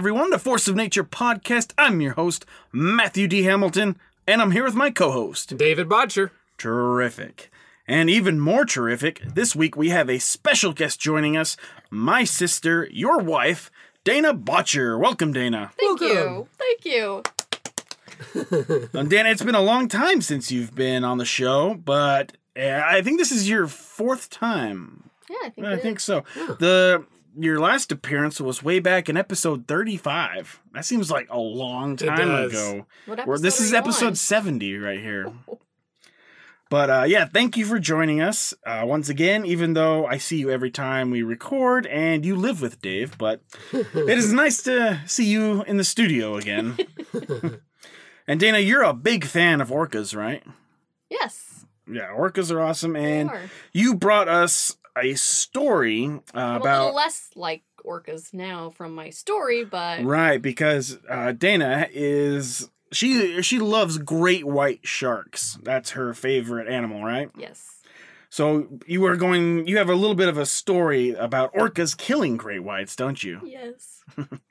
Welcome, everyone, to Force of Nature podcast. I'm your host, Matthew D. Hamilton, and I'm here with my co host. David Bodger. Terrific. And even more terrific, this week we have a special guest joining us, my sister, your wife, Dana Botcher. Welcome, Dana. Thank Welcome. you. Thank you. And Dana, it's been a long time since you've been on the show, but uh, I think this is your fourth time. Yeah, I think I it think is. so. The your last appearance was way back in episode 35. That seems like a long time ago. What Where episode this are is you episode on? 70 right here. But uh, yeah, thank you for joining us uh, once again. Even though I see you every time we record, and you live with Dave, but it is nice to see you in the studio again. and Dana, you're a big fan of orcas, right? Yes. Yeah, orcas are awesome, and are. you brought us a story uh, I'm about less like orcas now from my story, but right because uh, Dana is she she loves great white sharks. That's her favorite animal, right? yes. So you are going. You have a little bit of a story about orcas killing great whites, don't you? Yes.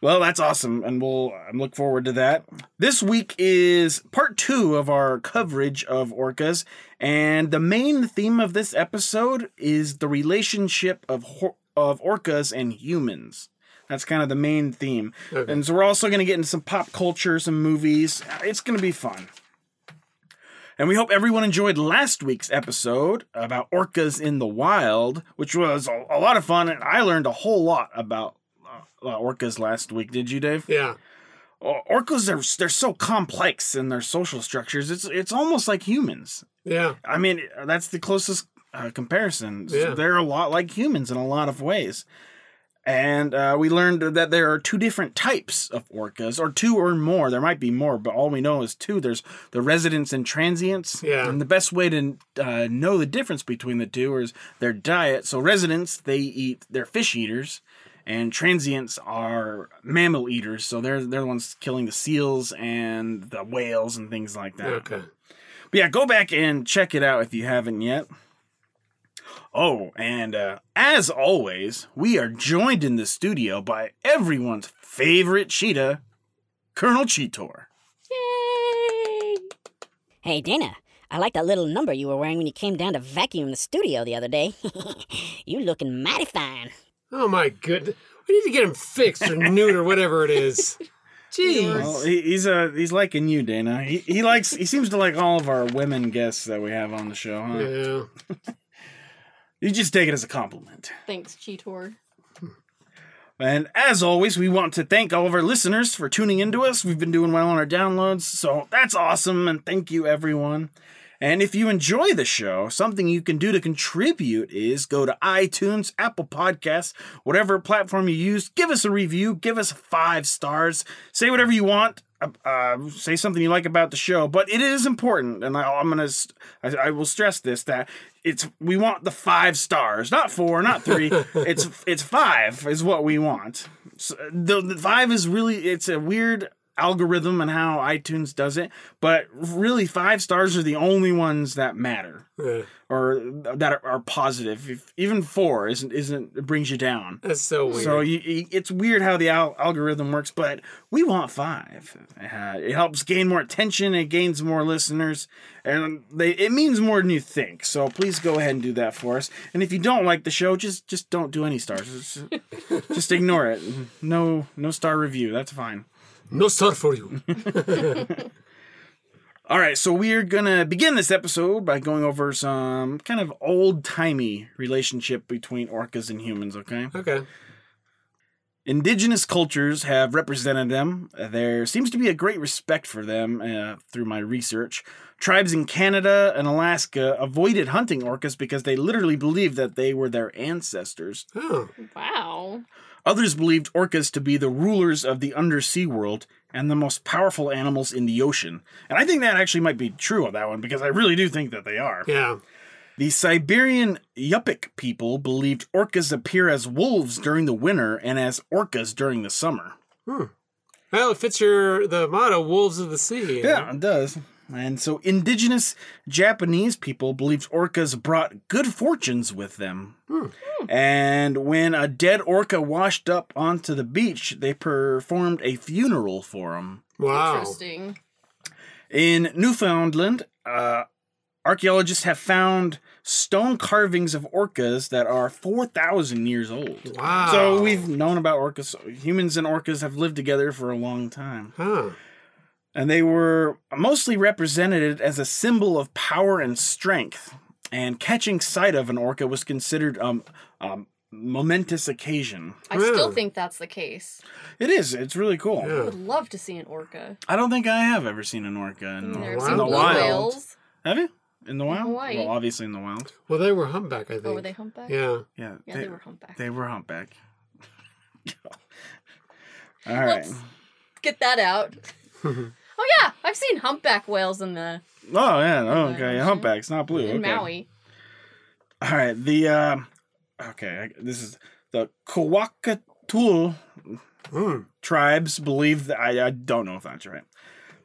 Well, that's awesome, and we'll I look forward to that. This week is part two of our coverage of orcas, and the main theme of this episode is the relationship of hor- of orcas and humans. That's kind of the main theme, Okay. and so we're also going to get into some pop culture, some movies. It's going to be fun. And we hope everyone enjoyed last week's episode about orcas in the wild, which was a, a lot of fun, and I learned a whole lot about orcas last week. Did you, Dave? Yeah. O- Orcas are they're so complex in their social structures. It's it's almost like humans. Yeah. I mean, that's the closest uh, comparison. Yeah. They're a lot like humans in a lot of ways. And uh, we learned that there are two different types of orcas, or two or more. There might be more, but all we know is two. There's the residents and transients. Yeah. And the best way to uh, know the difference between the two is their diet. So residents, they eat, they're fish eaters, and transients are mammal eaters. So they're they're the ones killing the seals and the whales and things like that. Okay. But yeah, go back and check it out if you haven't yet. Oh, and uh, as always, we are joined in the studio by everyone's favorite cheetah, Colonel Cheetor. Yay! Hey, Dana, I like that little number you were wearing when you came down to vacuum the studio the other day. you looking mighty fine. Oh my goodness. We need to get him fixed or neutered or whatever it is. Jeez. Well, he, he's uh, he's liking you, Dana. He, he likes he seems to like all of our women guests that we have on the show. Huh? Yeah. You just take it as a compliment. Thanks, Cheetor. And as always, we want to thank all of our listeners for tuning into us. We've been doing well on our downloads, so that's awesome, and thank you, everyone. And if you enjoy the show, something you can do to contribute is go to iTunes, Apple Podcasts, whatever platform you use, give us a review, give us five stars, say whatever you want. Uh, uh, say something you like about the show, but it is important, and I, I'm gonna, I, I will stress this that it's we want the five stars, not four, not three. it's it's five is what we want. So the, the five is really it's a weird algorithm and how iTunes does it, but really five stars are the only ones that matter Yeah. or that are, positive. If, even four isn't isn't it brings you down. That's so weird. So you, you, it's weird how the al- algorithm works, but we want five. Uh, it helps gain more attention. It gains more listeners, and they it means more than you think. So please go ahead and do that for us. And if you don't like the show, just just don't do any stars. Just, just ignore it. No no star review. That's fine. No star for you. All right, so we are gonna begin this episode by going over some kind of old timey relationship between orcas and humans. Okay. Okay. Indigenous cultures have represented them. Uh, There seems to be a great respect for them uh, through my research. Tribes in Canada and Alaska avoided hunting orcas because they literally believed that they were their ancestors. Oh. Wow. Others believed orcas to be the rulers of the undersea world and the most powerful animals in the ocean. And I think that actually might be true of that one because I really do think that they are. Yeah. The Siberian Yupik people believed orcas appear as wolves during the winter and as orcas during the summer. Hmm. Well, it fits your the motto "Wolves of the Sea." Yeah, it does. And so indigenous Japanese people believed orcas brought good fortunes with them. And when a dead orca washed up onto the beach, they performed a funeral for him. Wow. Interesting. In Newfoundland, uh, archaeologists have found stone carvings of orcas that are 4,000 years old. Wow. So we've known about orcas. Humans and orcas have lived together for a long time. Huh. And they were mostly represented as a symbol of power and strength. And catching sight of an orca was considered um, a momentous occasion. I still think that's the case. It is. It's really cool. I would love to see an orca. I don't think I have ever seen an orca in, Never wow. seen in the wild. whales. Have you? In the wild? Hawaii. Well, obviously in the wild. Well, they were humpback, I think. Oh, were they humpback? Yeah. Yeah. Yeah, they, were humpback. They were humpback. All right. Let's get that out. oh yeah, I've seen humpback whales in the Oh yeah. Oh, okay. ocean. Humpbacks, not blue. in okay. Maui. All right. The uh, okay. I- This is the Kawakatul Mm. tribes believe that I, I don't know if that's right.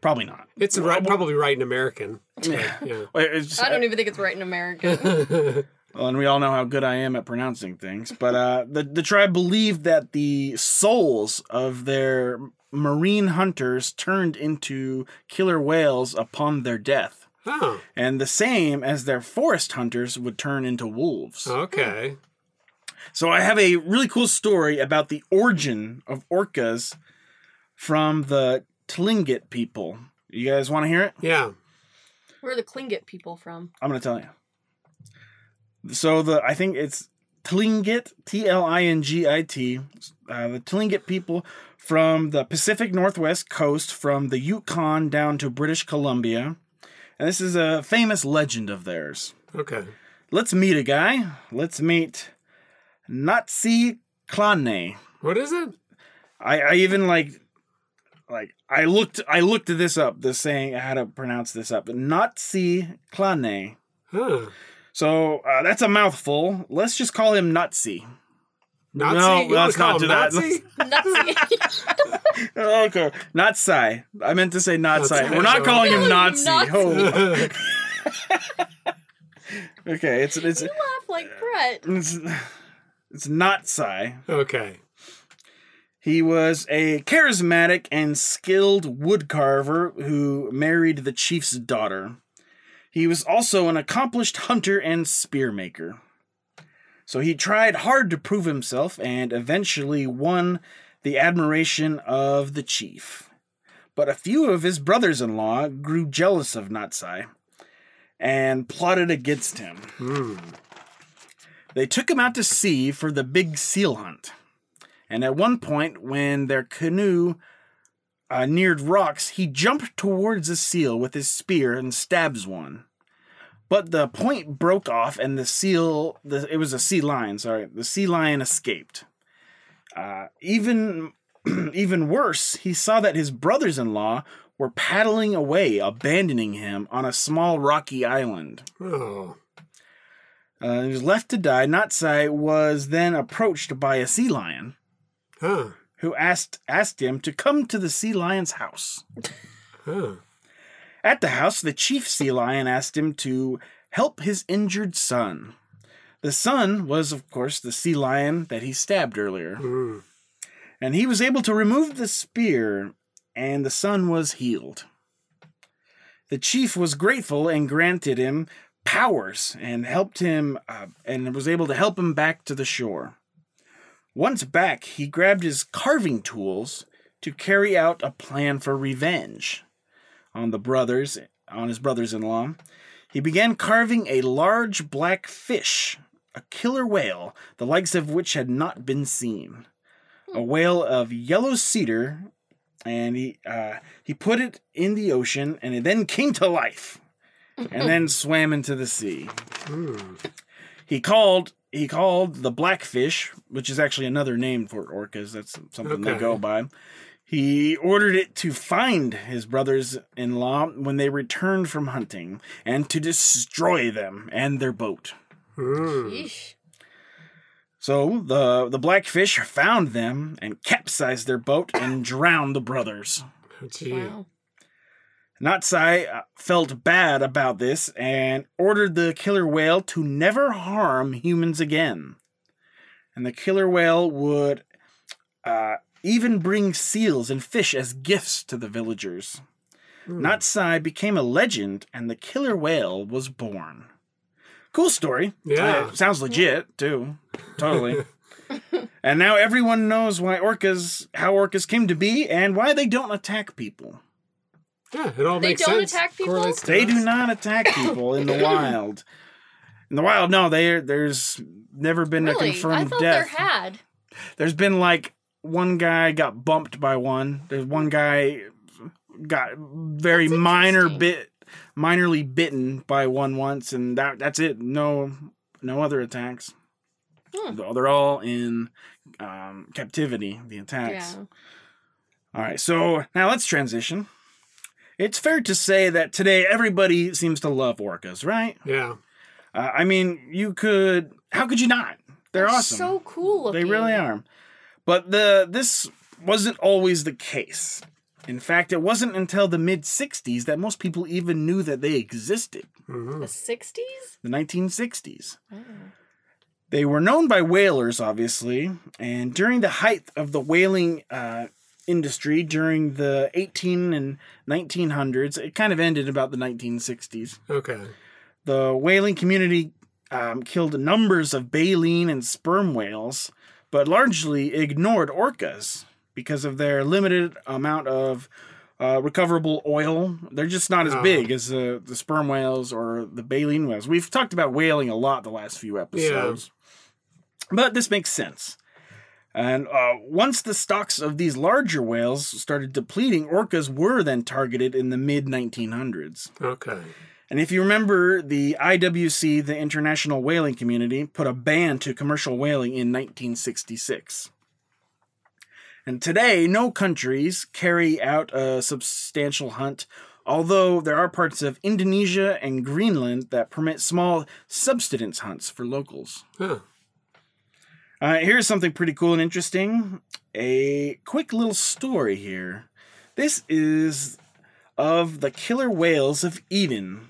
Probably not. It's right, probably right in American. Yeah. Yeah. Wait, it's just- I don't even think it's right in American. Well, and we all know how good I am at pronouncing things. But uh, the the tribe believed that the souls of their marine hunters turned into killer whales upon their death, oh, and the same as their forest hunters would turn into wolves. okay. So I have a really cool story about the origin of orcas from the Tlingit people. You guys want to hear it? Yeah. Where are the Tlingit people from? I'm gonna tell you. So the I think it's Tlingit, T L I N G I T, uh, the Tlingit people from the Pacific Northwest coast, from the Yukon down to British Columbia, and this is a famous legend of theirs. Okay. Let's meet a guy. Let's meet Nazi Klane. What is it? I, I even like like I looked I looked this up, the saying how to pronounce this up. Nazi Klane. Huh. So uh, that's a mouthful. Let's just call him Nutsy. Nazi? No, You let's not do him that. Nazi? Nutsy. okay, not Sai. I meant to say not Not Sai. Sai. We're not calling him Nazi. Nazi. Oh, okay, it's it's you laugh like Brett. it's it's not Sai. okay. He was a charismatic and skilled woodcarver who married the chief's daughter. He was also an accomplished hunter and spearmaker. So he tried hard to prove himself and eventually won the admiration of the chief. But a few of his brothers in law grew jealous of Natsai and plotted against him. Hmm. They took him out to sea for the big seal hunt. And at one point, when their canoe uh, neared rocks, he jumped towards a seal with his spear and stabs one. But the point broke off, and the seal, the, it was a sea lion, sorry, the sea lion escaped. Uh, even, even worse, he saw that his brothers in law were paddling away, abandoning him on a small rocky island. Oh. Uh, he was left to die. Natsai was then approached by a sea lion Huh. who asked asked him to come to the sea lion's house. Huh. At the house, the chief sea lion asked him to help his injured son. The son was, of course, the sea lion that he stabbed earlier, Hmm. and he was able to remove the spear, and the son was healed. The chief was grateful and granted him powers and helped him uh, and was able to help him back to the shore. Once back, he grabbed his carving tools to carry out a plan for revenge on the brothers, on his brothers-in-law. He began carving a large black fish, a killer whale, the likes of which had not been seen. A whale of yellow cedar, and he uh, he put it in the ocean, and it then came to life, and then swam into the sea. Hmm. He called he called the blackfish, which is actually another name for orcas. That's something they go by. He ordered it to find his brothers-in-law when they returned from hunting and to destroy them and their boat. Hmm. Yeesh. So the the blackfish found them and capsized their boat and drowned the brothers. Gee. Wow. Natsai uh, felt bad about this and ordered the killer whale to never harm humans again. And the killer whale would uh, even bring seals and fish as gifts to the villagers. Natsai became a legend, and the killer whale was born. Cool story. Yeah. Uh, sounds legit, too. Totally. and now everyone knows why orcas, how orcas came to be, and why they don't attack people. Yeah, it all They makes don't sense. attack people? They us. do not attack people in the wild. In the wild, no, they there's never been a Really? I confirmed thought death. there had. There's been like one guy got bumped by one. There's one guy got very That's minor bit minorly bitten by one once and that that's it. No no other attacks. Hmm. They're all in um, captivity, the attacks. Yeah. All right, so now let's transition. It's fair to say that today everybody seems to love orcas, right? Yeah. Uh, I mean, you could. How could you not? They're awesome. They're so cool looking. They really are. But the this wasn't always the case. In fact, it wasn't until the mid 60s that most people even knew that they existed. hmm The 60s? The 1960s. They were known by whalers, obviously, and during the height of the whaling uh, industry during the 18 and 1900s, it kind of ended about the 1960s. Okay. The whaling community um, killed numbers of baleen and sperm whales, but largely ignored orcas because of their limited amount of uh, recoverable oil. They're just not as Oh. big as the, the sperm whales or the baleen whales. We've talked about whaling a lot the last few episodes, but this makes sense. And uh, once the stocks of these larger whales started depleting, orcas were then targeted in the mid 1900s. Okay. And if you remember, the IWC, the International Whaling Community, put a ban to commercial whaling in 1966. And today, no countries carry out a substantial hunt, although there are parts of Indonesia and Greenland that permit small subsistence hunts for locals. Huh. Uh, here's something pretty cool and interesting. A quick little story here. This is of the killer whales of Eden.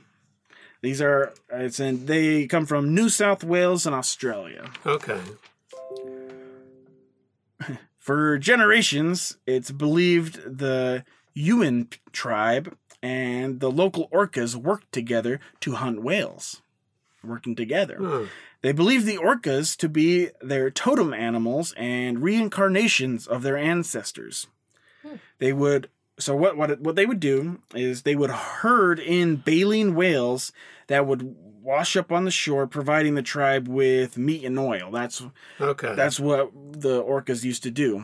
These are it's in, they come from New South Wales and Australia. Okay. For generations, it's believed the Yuin tribe and the local orcas worked together to hunt whales. Working together. Huh. They believe the orcas to be their totem animals and reincarnations of their ancestors. Hmm. They would so what what what they would do is they would herd in baleen whales that would wash up on the shore, providing the tribe with meat and oil. That's Okay. that's what the orcas used to do.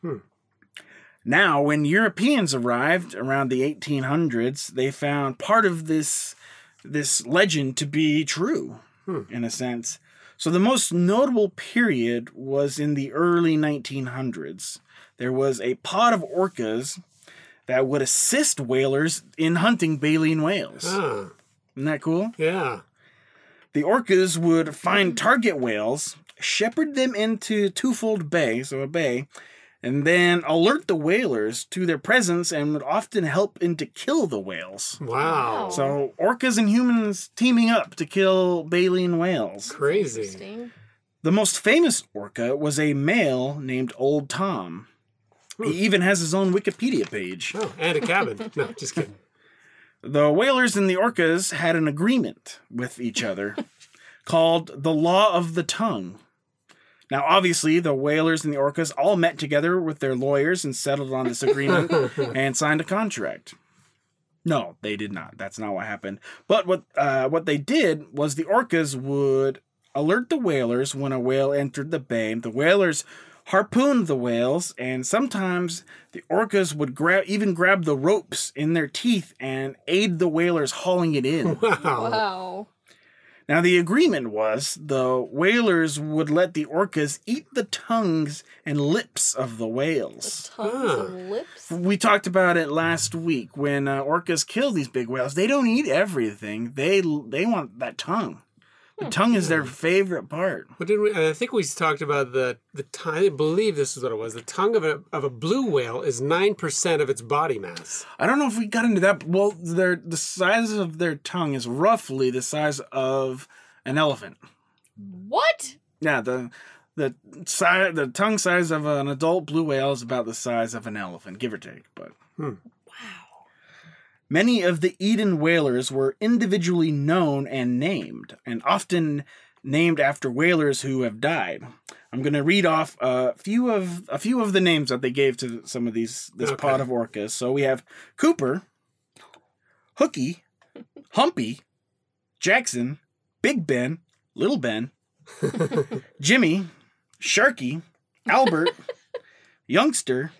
Hmm. Now, when Europeans arrived around the 1800s, they found part of this this legend to be true, hmm. in a sense. So the most notable period was in the early 1900s. There was a pod of orcas that would assist whalers in hunting baleen whales. Ah, Isn't that cool? yeah. The orcas would find target whales, shepherd them into Twofold Bay, so a bay, and then alert the whalers to their presence and would often help in to kill the whales. Wow. So orcas and humans teaming up to kill baleen whales. Crazy. Interesting. The most famous orca was a male named Old Tom. He even has his own Wikipedia page. Oh, and a cabin. No, just kidding. The whalers and the orcas had an agreement with each other called the Law of the Tongue. Now, obviously, the whalers and the orcas all met together with their lawyers and settled on this agreement and signed a contract. No, they did not. That's not what happened. But what uh, what they did was the orcas would alert the whalers when a whale entered the bay. The whalers harpooned the whales, and sometimes the orcas would grab even grab the ropes in their teeth and aid the whalers hauling it in. Wow. Wow. Now, the agreement was the whalers would let the orcas eat the tongues and lips of the whales. Tongues Ah. and lips. We talked about it last week when uh, orcas kill these big whales. They don't eat everything. They they want that tongue. The tongue is their hmm. favorite part. What did we? I think we talked about the the tongue. I believe this is what it was. The tongue of a of a blue whale is nine percent of its body mass. I don't know if we got into that. Well, their the size of their tongue is roughly the size of an elephant. What? Yeah, the the size, the tongue size of an adult blue whale is about the size of an elephant, give or take. But hmm. Wow. Many of the Eden whalers were individually known and named, and often named after whalers who have died. I'm going to read off a few of a few of the names that they gave to some of these this Okay. pod of orcas. So we have Cooper, Hooky, Humpy, Jackson, Big Ben, Little Ben, Jimmy, Sharky, Albert, Youngster,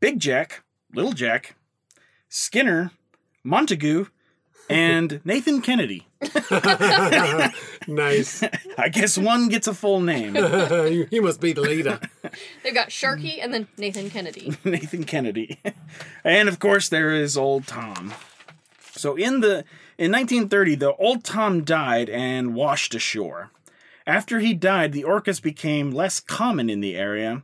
Big Jack, Little Jack, Skinner, Montague, and Nathan Kennedy. nice. I guess one gets a full name. you, you must be the leader. They've got Sharky and then Nathan Kennedy. Nathan Kennedy. And of course there is old Tom. So in the in 1930 the old Tom died and washed ashore. After he died, the orcas became less common in the area.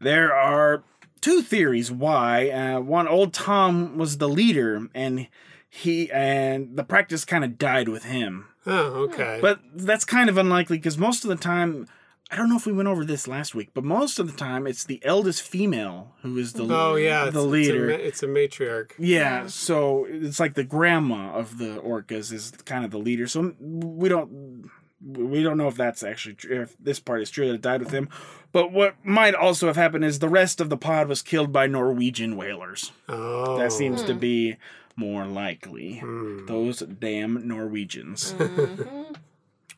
There are two theories why. Uh, one, old Tom was the leader, and he and the practice kind of died with him. Oh, okay. But that's kind of unlikely because most of the time, I don't know if we went over this last week, but most of the time it's the eldest female who is the leader. oh yeah, the it's, leader. It's a, it's a matriarch. yeah, so it's like the grandma of the orcas is kind of the leader. So we don't we don't know if that's actually true, if this part is true that it died with him. But what might also have happened is the rest of the pod was killed by Norwegian whalers. Oh, That seems to be more likely. Hmm. Those damn Norwegians. Mhm.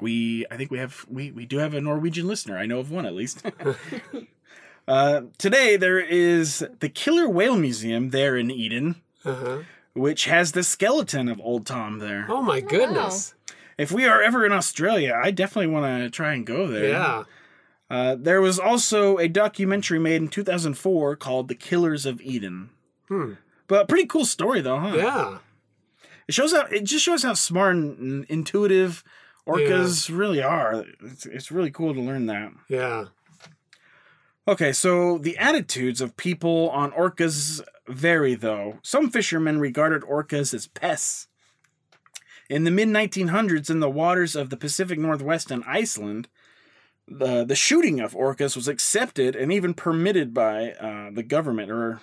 We I think we have we we do have a Norwegian listener. I know of one at least. uh, today there is the Killer Whale Museum there in Eden, Uh-huh. which has the skeleton of Old Tom there. Oh my goodness. If we are ever in Australia, I definitely want to try and go there. Yeah. Uh, there was also a documentary made in 2004 called The Killers of Eden. Hmm. But pretty cool story though, huh? Yeah. It shows how it just shows how smart and intuitive orcas really are. It's, it's really cool to learn that. Yeah. Okay, so the attitudes of people on orcas vary, though. Some fishermen regarded orcas as pests. In the mid 1900s, in the waters of the Pacific Northwest and Iceland, the, the shooting of orcas was accepted and even permitted by uh, the government. Or,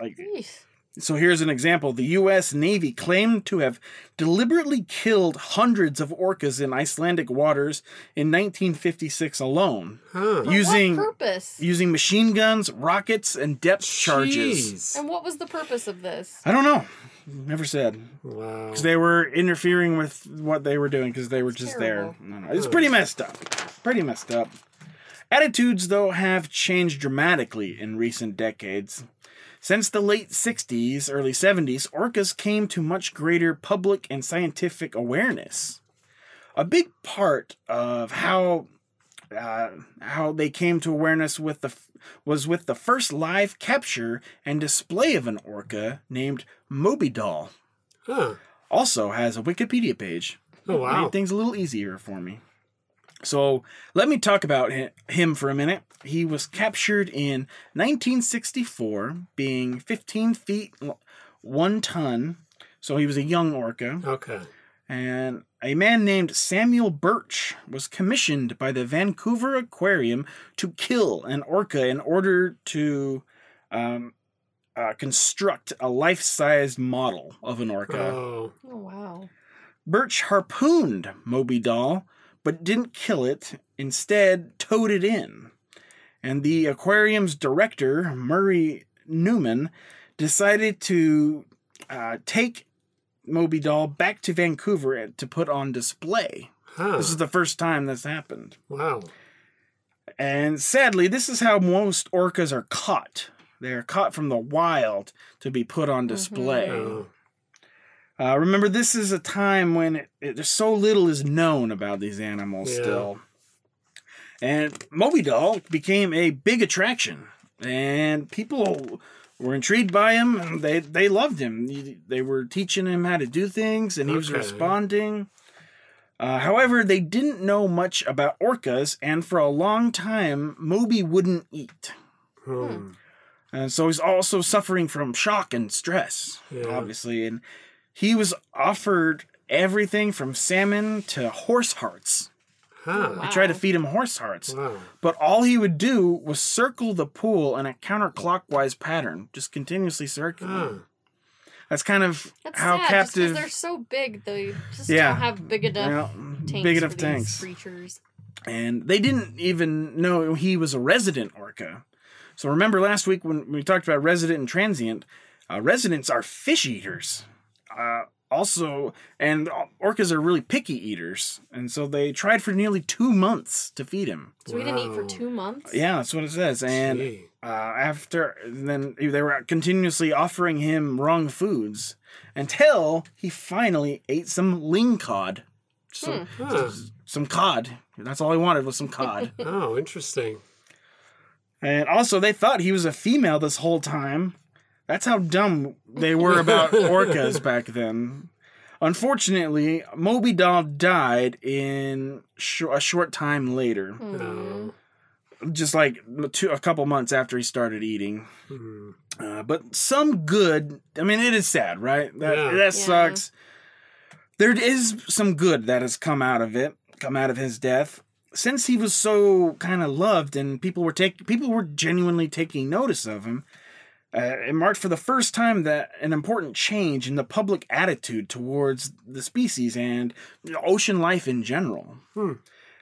like, Jeez. so here's an example: the U.S. Navy claimed to have deliberately killed hundreds of orcas in Icelandic waters in 1956 alone Huh. Using what purpose? using machine guns, rockets, and depth charges. And what was the purpose of this? I don't know. Never said. Wow. Because they were interfering with what they were doing because they were just terrible. there. I don't. It's pretty messed up. Pretty messed up. Attitudes, though, have changed dramatically in recent decades. Since the late 60s, early 70s, orcas came to much greater public and scientific awareness. A big part of how uh, how they came to awareness with the f- was with the first live capture and display of an orca named Moby Doll. Huh. Also has a Wikipedia page. Oh wow. Made things a little easier for me. So let me talk about him for a minute. He was captured in 1964, being 15 feet one ton. So he was a young orca. Okay. And a man named Samuel Burich was commissioned by the Vancouver Aquarium to kill an orca in order to um, uh, construct a life size model of an orca. Oh. Oh wow. Burich harpooned Moby Doll, but didn't kill it, instead, towed it in. And the aquarium's director, Murray Newman, decided to uh, take Moby Doll back to Vancouver to put on display. Huh. This is the first time this happened. Wow. And sadly, this is how most orcas are caught. They are caught from the wild to be put on display. Oh. Uh, remember, this is a time when it, it, there's so little is known about these animals Yeah. still. And Moby Doll became a big attraction, and people were intrigued by him, and they, they loved him. He- They were teaching him how to do things, and he was Okay. responding. Uh, however, they didn't know much about orcas, and for a long time, Moby wouldn't eat. Hmm. And so he's also suffering from shock and stress, Yeah. obviously. And he was offered everything from salmon to horse hearts. Huh. They tried to feed him horse hearts. Wow. But all he would do was circle the pool in a counterclockwise pattern, just continuously circling. Huh. That's kind of That's how sad, just captive. because they're so big, they just Yeah. don't have big enough you know, tanks big for enough these tanks. creatures. and they didn't even know he was a resident orca. So remember last week when we talked about resident and transient, uh, residents are fish eaters. Uh, also, and orcas are really picky eaters, and so they tried for nearly two months to feed him. So we didn't eat for two months. Yeah, that's what it says. And Gee. uh, after then, they were continuously offering him wrong foods until he finally ate some ling cod. Some, Huh. some cod. That's all he wanted was some cod. Oh, interesting. And also, they thought he was a female this whole time. That's how dumb they were about orcas back then. Unfortunately, Moby Doll died in sh- a short time later, Hmm. No. just like two, a couple months after he started eating. Hmm. Uh, but some good. I mean, it is sad, right? That Yeah. that Yeah. sucks. There is some good that has come out of it, come out of his death. Since he was so kind of loved and people were taking, people were genuinely taking notice of him. Uh, it marked for the first time that an important change in the public attitude towards the species and ocean life in general. Hmm.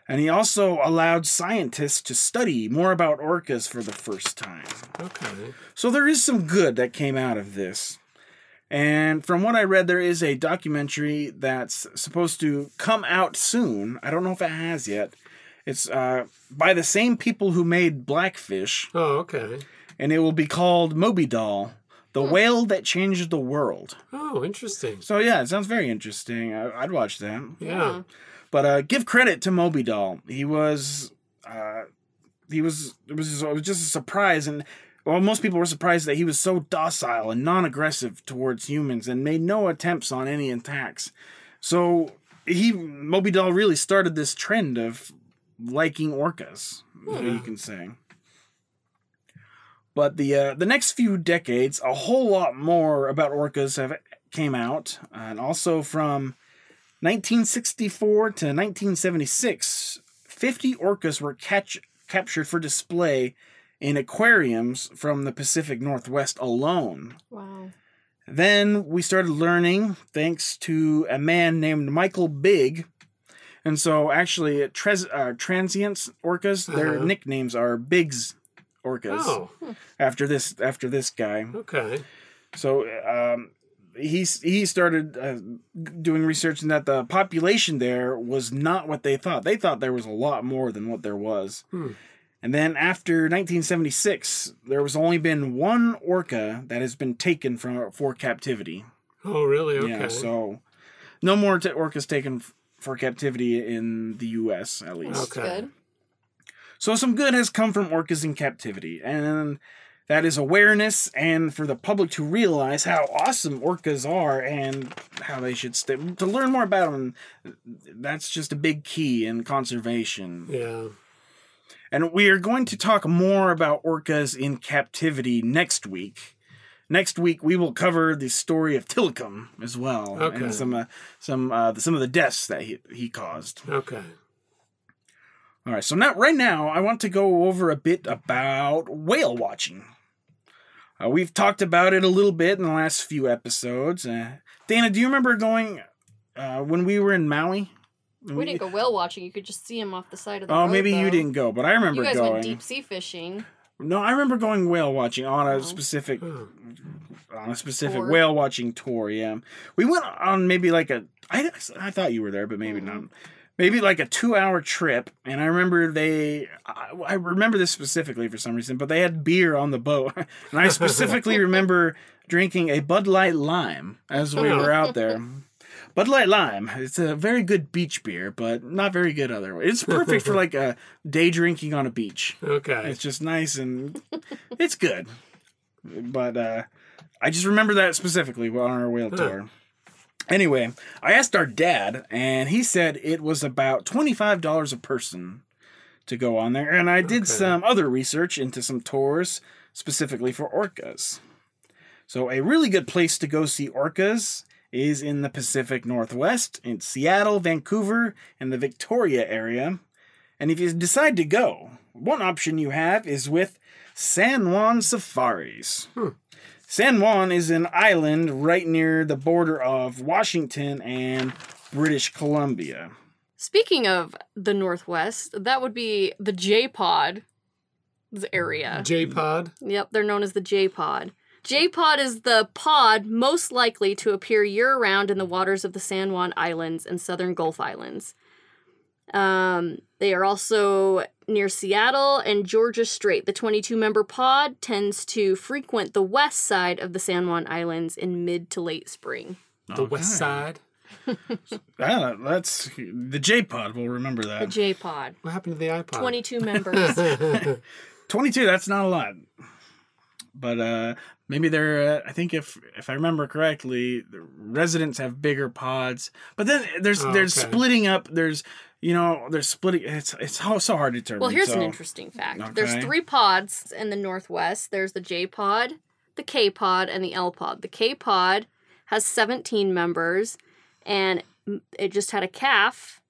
And he also allowed scientists to study more about orcas for the first time. Okay. So there is some good that came out of this. And from what I read, there is a documentary that's supposed to come out soon. I don't know if it has yet. It's uh, by the same people who made Blackfish, Oh, okay. And it will be called Moby Doll, the whale that changed the world. Oh, interesting. So yeah, it sounds very interesting. I, I'd watch that. Yeah. But uh, give credit to Moby Doll. He was, uh, he was, it was, it was just a surprise, and well, most people were surprised that he was so docile and non-aggressive towards humans and made no attempts on any attacks. So he, Moby Doll, really started this trend of liking orcas. is what you can say. But the uh, the next few decades, a whole lot more about orcas have came out, and also from 1964 to 1976, 50 orcas were catch, captured for display in aquariums from the Pacific Northwest alone. Wow. Then we started learning, thanks to a man named Michael Bigg. And so, actually, at tres- uh, transients orcas, their Uh-huh. nicknames are Bigg's orcas. Oh, After this, after this guy. okay. So um, he he started uh, doing research and that the population there was not what they thought. They thought there was a lot more than what there was. Hmm. And then after 1976, there was only been one orca that has been taken from for captivity. Oh, really? Okay. Yeah, so no more t- orcas taken f- for captivity in the U.S. at least. That's Okay. So some good has come from orcas in captivity, and that is awareness and for the public to realize how awesome orcas are and how they should stay to learn more about them. That's just a big key in conservation. Yeah. And we are going to talk more about orcas in captivity next week. Next week we will cover the story of Tilikum as well, Okay. and some uh, some uh, some of the deaths that he, he caused. Okay. All right, so now right now I want to go over a bit about whale watching. Uh, we've talked about it a little bit in the last few episodes. Uh, Dana, do you remember going uh, when we were in Maui? We didn't go whale watching. You could just see them off the side of the Oh, road. maybe you didn't go, but I remember You guys going. went deep sea fishing. No, I remember going whale watching on a Oh. specific on a specific Tour. whale watching tour. Yeah, we went on maybe like a. I I thought you were there, but maybe Mhm. not. Maybe like a two hour trip, and I remember they. I, I remember this specifically for some reason, but they had beer on the boat, and I specifically remember drinking a Bud Light Lime as we were out there. Bud Light Lime. It's a very good beach beer, but not very good otherwise. It's perfect for like a day drinking on a beach. Okay. It's just nice and it's good. But uh, I just remember that specifically on our whale tour. Anyway, I asked our dad, and he said it was about $25 a person to go on there. And I did Okay. some other research into some tours specifically for orcas. So, a really good place to go see orcas is in the Pacific Northwest, in Seattle, Vancouver, and the Victoria area. And if you decide to go, one option you have is with San Juan Safaris. Hmm. San Juan is an island right near the border of Washington and British Columbia. Speaking of the Northwest, that would be the J Pod area. J Pod. Yep, they're known as the J Pod. J Pod is the pod most likely to appear year round in the waters of the San Juan Islands and southern Gulf Islands. Um, they are also near Seattle and Georgia Strait. The 22 member pod tends to frequent the west side of the San Juan Islands in mid to late spring. The West Side. Ah, that's the J Pod. We'll remember that. The. J Pod. What happened to the iPod? 22 members. 22, that's not a lot. But uh maybe they're uh, I think if if I remember correctly, the residents have bigger pods. But then there's Oh, there's okay. splitting up, there's you know, they're splitting it's it's so, so hard to determine. Well, here's an interesting fact. There's three pods in the Northwest. There's the J pod, the K pod, and the L pod. The K pod has 17 members, and it just had a calf.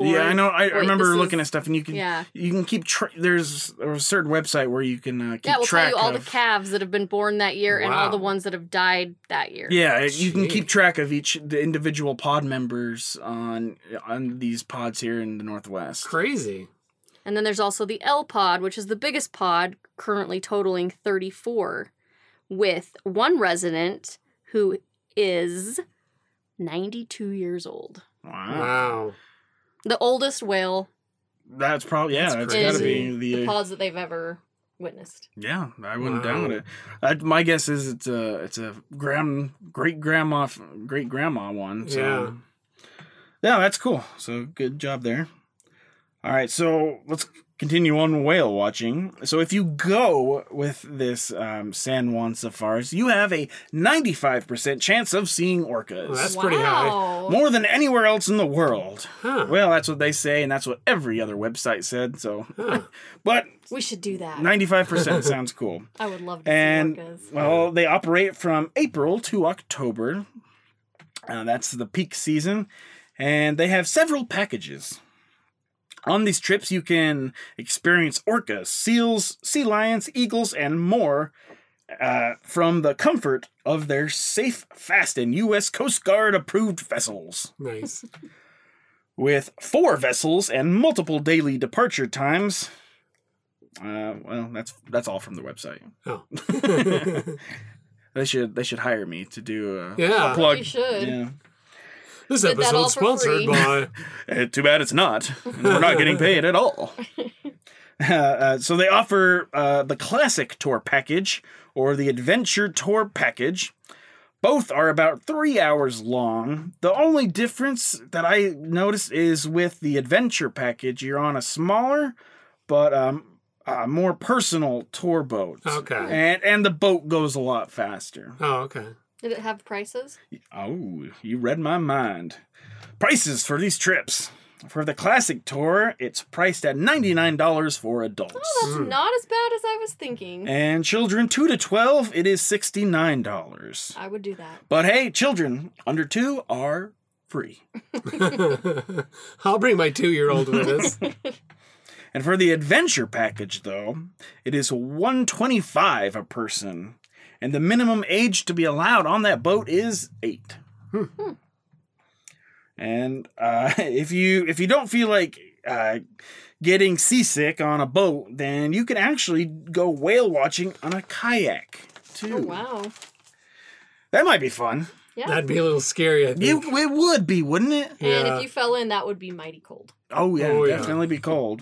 Yeah, I know. I, I remember this looking is- at stuff, and you can Yeah. you can keep tra- there's there's a certain website where you can uh, keep Yeah, we'll tell track you all of the calves that have been born that year and all the ones that have died that year. Yeah, you can keep track of each the individual pod members on on these pods here in the Northwest. Crazy. And then there's also the L pod, which is the biggest pod, currently totaling 34, with one resident who is 92 years old. Wow, Wow. The oldest whale that's probably yeah, That's that's got to be the the, pods that they've ever witnessed. yeah. I wouldn't Wow. doubt it. Uh, my guess is it's a it's a grand great grandma great grandma one. So. Yeah. Yeah, that's cool. So good job there. All right, so let's continue on whale watching. So if you go with this um, San Juan Safaris, you have a 95% chance of seeing orcas. Well, that's pretty high. More than anywhere else in the world. Huh. Well, that's what they say, and that's what every other website said. So, Huh. but We should do that. 95% sounds cool. I would love to And see orcas. well, they operate from April to October. Uh, that's the peak season, and they have several packages. On these trips, you can experience orcas, seals, sea lions, eagles, and more uh, from the comfort of their safe, fast, and U.S. Coast Guard approved vessels. Nice. With four vessels and multiple daily departure times. Uh, well, that's that's all from the website. Oh. They should they should hire me to do a Yeah. plug. You should. Yeah. This Did that episode's sponsored free. by. Eh, too bad it's not. We're not getting paid at all. Uh, uh, so they offer uh, the classic tour package or the adventure tour package. Both are about three hours long. The only difference that I noticed is with the adventure package, you're on a smaller but um, uh, more personal tour boat. Okay. And and the boat goes a lot faster. Oh, okay. Did it have prices? Oh, you read my mind. Prices for these trips. For the classic tour, it's priced at $99 for adults. Oh, that's hmm. not as bad as I was thinking. And children 2 to 12, it is $69. I would do that. But hey, children under 2 are free. I'll bring my two year old with us. And for the adventure package though, it is 125 a person. And the minimum age to be allowed on that boat is 8. And uh, if you if you don't feel like uh, getting seasick on a boat, then you can actually go whale watching on a kayak too. Oh wow. That might be fun. Yeah. That'd be a little scary, I think. You, it would be, wouldn't it? and Yeah. if you fell in, that would be mighty cold. Oh yeah, Oh, yeah. definitely be cold.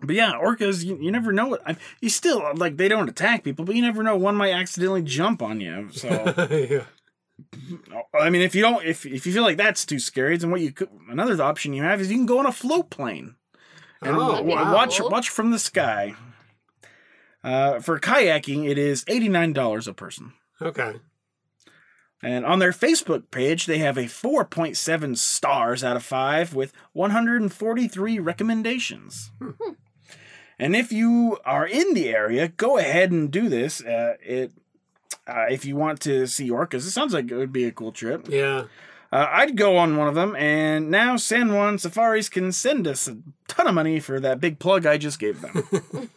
But yeah, orcas, you, you never know what. I, you still like they don't attack people, but you never know one might accidentally jump on you. So yeah. I mean, if you don't, if if you feel like that's too scary, then what you could another option you have is you can go on a float plane and Oh, wow. watch watch from the sky. Uh, for kayaking, it is eighty nine dollars a person. Okay. And on their Facebook page, they have a 4.7 stars out of 5 with 143 recommendations. And if you are in the area, go ahead and do this. Uh, it uh, if you want to see orcas, it sounds like it would be a cool trip. Yeah. Uh, I'd go on one of them, and now San Juan Safaris can send us a ton of money for that big plug I just gave them.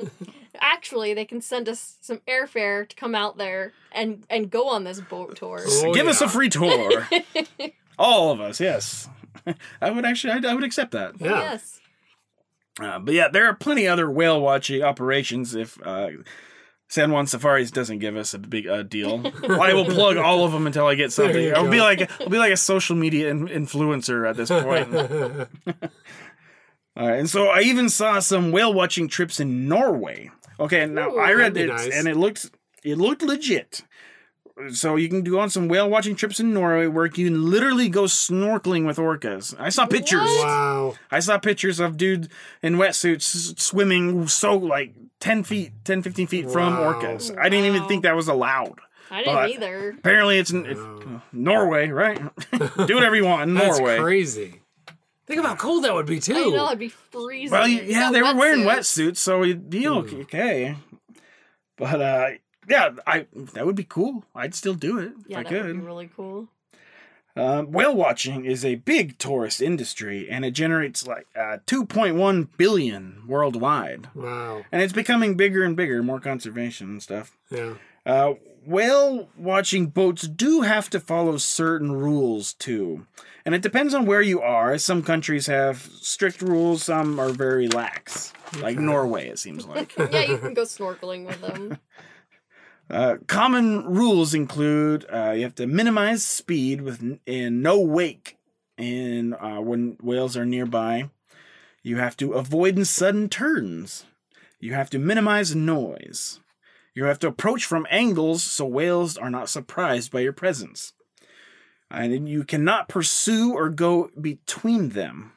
Actually, they can send us some airfare to come out there and and go on this boat tour. Oh, Give us a free tour. All of us, yes. I would actually, I, I would accept that. Yeah. Yes. Uh, but yeah, there are plenty other whale watching operations if uh, San Juan Safaris doesn't give us a big uh, deal. I will plug all of them until I get something. I'll be like I'll be like a social media in- influencer at this point. All right, and so I even saw some whale watching trips in Norway. Okay, now Ooh, I read it nice. and it looked it looked legit. So you can do on some whale watching trips in Norway where you can literally go snorkeling with orcas. I saw pictures. What? wow. I saw pictures of dude in wetsuits swimming so like 10 feet, 10, 15 feet from Wow. orcas. I didn't even think that was allowed. I didn't But- either. Apparently it's in, Wow. Norway, right? do whatever you want in That's Norway. crazy. Think of how cold that would be too. I know I'd be freezing. Well, you- You yeah, got they were wearing wetsuits. wetsuits, so you'd be Hmm. okay. But uh, yeah, I that would be cool. I'd still do it Yeah, if I that would could. be really cool. Um, whale watching is a big tourist industry, and it generates like uh, 2.1 billion worldwide, Wow. and it's becoming bigger and bigger. More conservation and stuff. Yeah. Uh, whale watching boats do have to follow certain rules too. And it depends on where you are. Some countries have strict rules, some are very lax. Like Norway, it seems like. Yeah, you can go snorkeling with them. Uh, common rules include uh, you have to minimize speed with n- and no wake in uh, when whales are nearby. You have to avoid sudden turns. You have to minimize noise. You have to approach from angles so whales are not surprised by your presence. And you cannot pursue or go between them.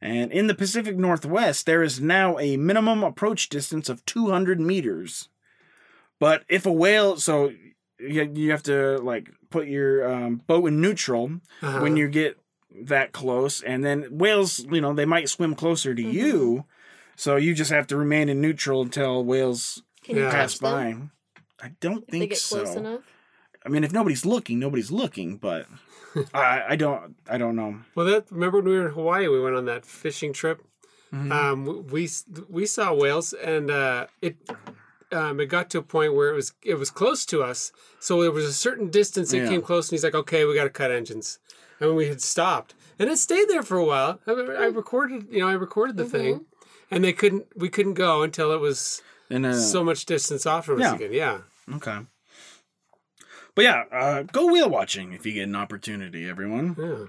And in the Pacific Northwest, there is now a minimum approach distance of 200 meters. But if a whale, so you you have to like put your um, boat in neutral Uh-huh. when you get that close, and then whales, you know, they might swim closer to you, so you just have to remain in neutral until whales Can you Yeah. pass catch them by. I don't if they think get close so. enough? I mean, if nobody's looking, nobody's looking. But I, I don't, I don't know. Well, that remember when we were in Hawaii, we went on that fishing trip. Mm-hmm. Um, we we saw whales, and uh, it um, it got to a point where it was it was close to us. So there was a certain distance. It Yeah. came close, and he's like, "Okay, we got to cut engines," and we had stopped, and it stayed there for a while. I, I recorded, you know, I recorded the thing, and they couldn't. We couldn't go until it was And uh, so much distance off from us Yeah. again. Yeah. okay. But yeah, uh, go whale watching if you get an opportunity, everyone. Yeah.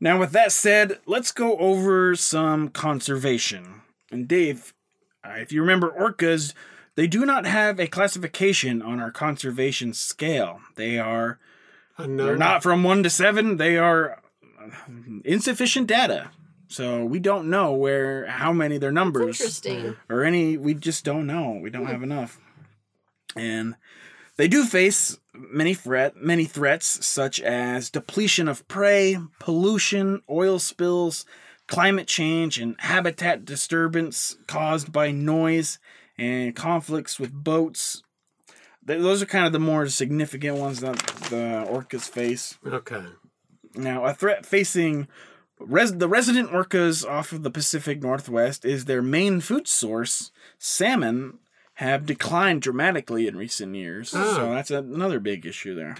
Now, with that said, let's go over some conservation. And Dave, uh, if you remember orcas, they do not have a classification on our conservation scale. They are Unknown. they're not from 1 to 7, they are uh, insufficient data. So we don't know where how many their numbers Interesting. or any we just don't know. We don't have enough. And they do face many threat many threats such as depletion of prey, pollution, oil spills, climate change and habitat disturbance caused by noise and conflicts with boats. Those are kind of the more significant ones that the orcas face. Okay. Now, a threat facing res- the resident orcas off of the Pacific Northwest is their main food source, salmon, have declined dramatically in recent years. Ah. So that's another big issue there.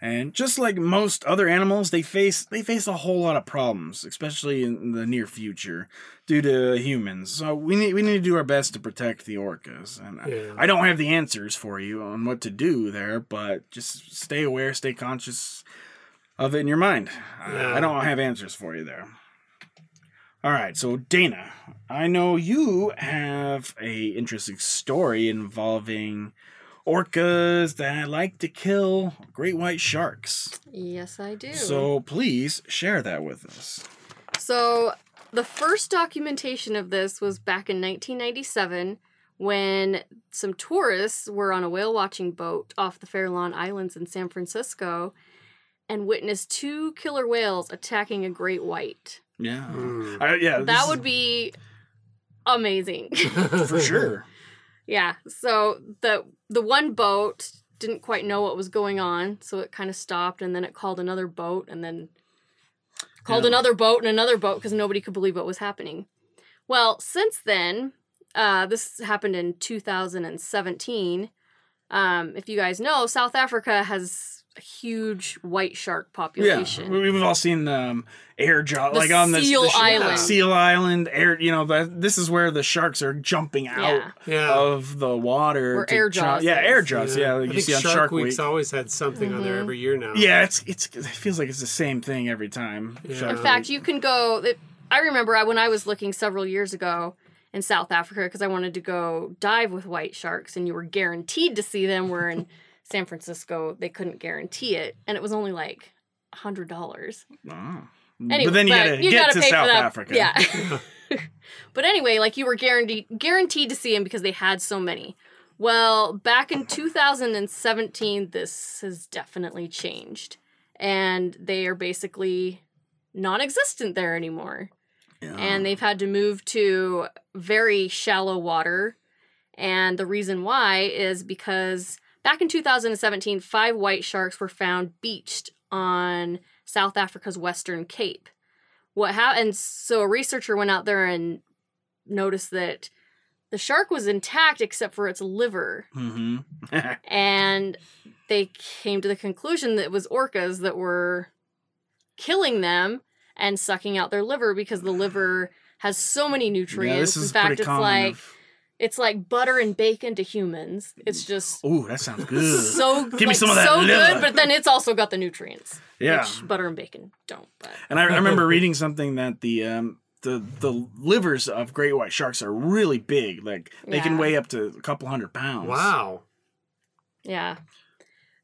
And just like most other animals, they face they face a whole lot of problems, especially in the near future, due to humans. So we need we need to do our best to protect the orcas. And I- Yeah. I don't have the answers for you on what to do there, but just stay aware, stay conscious of it in your mind. I- I don't have answers for you there. All right, so Dana, I know you have a interesting story involving orcas that like to kill great white sharks. Yes, I do. So please share that with us. So the first documentation of this was back in 1997 when some tourists were on a whale watching boat off the Farallon Islands in San Francisco and witnessed two killer whales attacking a great white. Yeah, Hmm. Uh, yeah, this That is- would be amazing. for sure. yeah. So the the one boat didn't quite know what was going on, so it kind of stopped, and then it called another boat, and then called Yeah. another boat and another boat because nobody could believe what was happening. Well, since then, uh, this happened in 2017. Um, if you guys know, South Africa has huge white shark population. we- we've all seen um, air jaw, like on the Seal the, sh- Island. Seal Island, air. You know, that this is where the sharks are jumping out Yeah. Yeah. of the water. Where to Air try- Jaws yeah, air jaws. Yeah, like I you think see on Shark, Shark, Week's Week. always had something on Mm-hmm. there every year now. Yeah, it's it's it feels like it's the same thing every time. Yeah. In fact, you can go. It, I remember I, when I was looking several years ago in South Africa because I wanted to go dive with white sharks, and you were guaranteed to see them. Where in San Francisco, they couldn't guarantee it, and it was only like a hundred dollars. Anyway, but then you but gotta you get gotta to pay South for that. Africa. Yeah. but anyway, like you were guaranteed guaranteed to see them because they had so many. Well, back in 2017, this has definitely changed, and they are basically non-existent there anymore Yeah. and they've had to move to very shallow water. And the reason why is because back in 2017, five white sharks were found beached on South Africa's Western Cape. What happened? So a researcher went out there and noticed that the shark was intact except for its liver, Mm-hmm. and they came to the conclusion that it was orcas that were killing them and sucking out their liver because the liver has so many yeah, nutrients. this is In fact, pretty it's common. like of- it's like butter and bacon to humans. It's just Ooh, that sounds good. so Give me some of that so liver. good, but then it's also got the nutrients. Yeah. which butter and bacon don't. But And I, I remember reading something that the um, the the livers of great white sharks are really big. Like they can weigh up to a couple hundred pounds. Wow. yeah.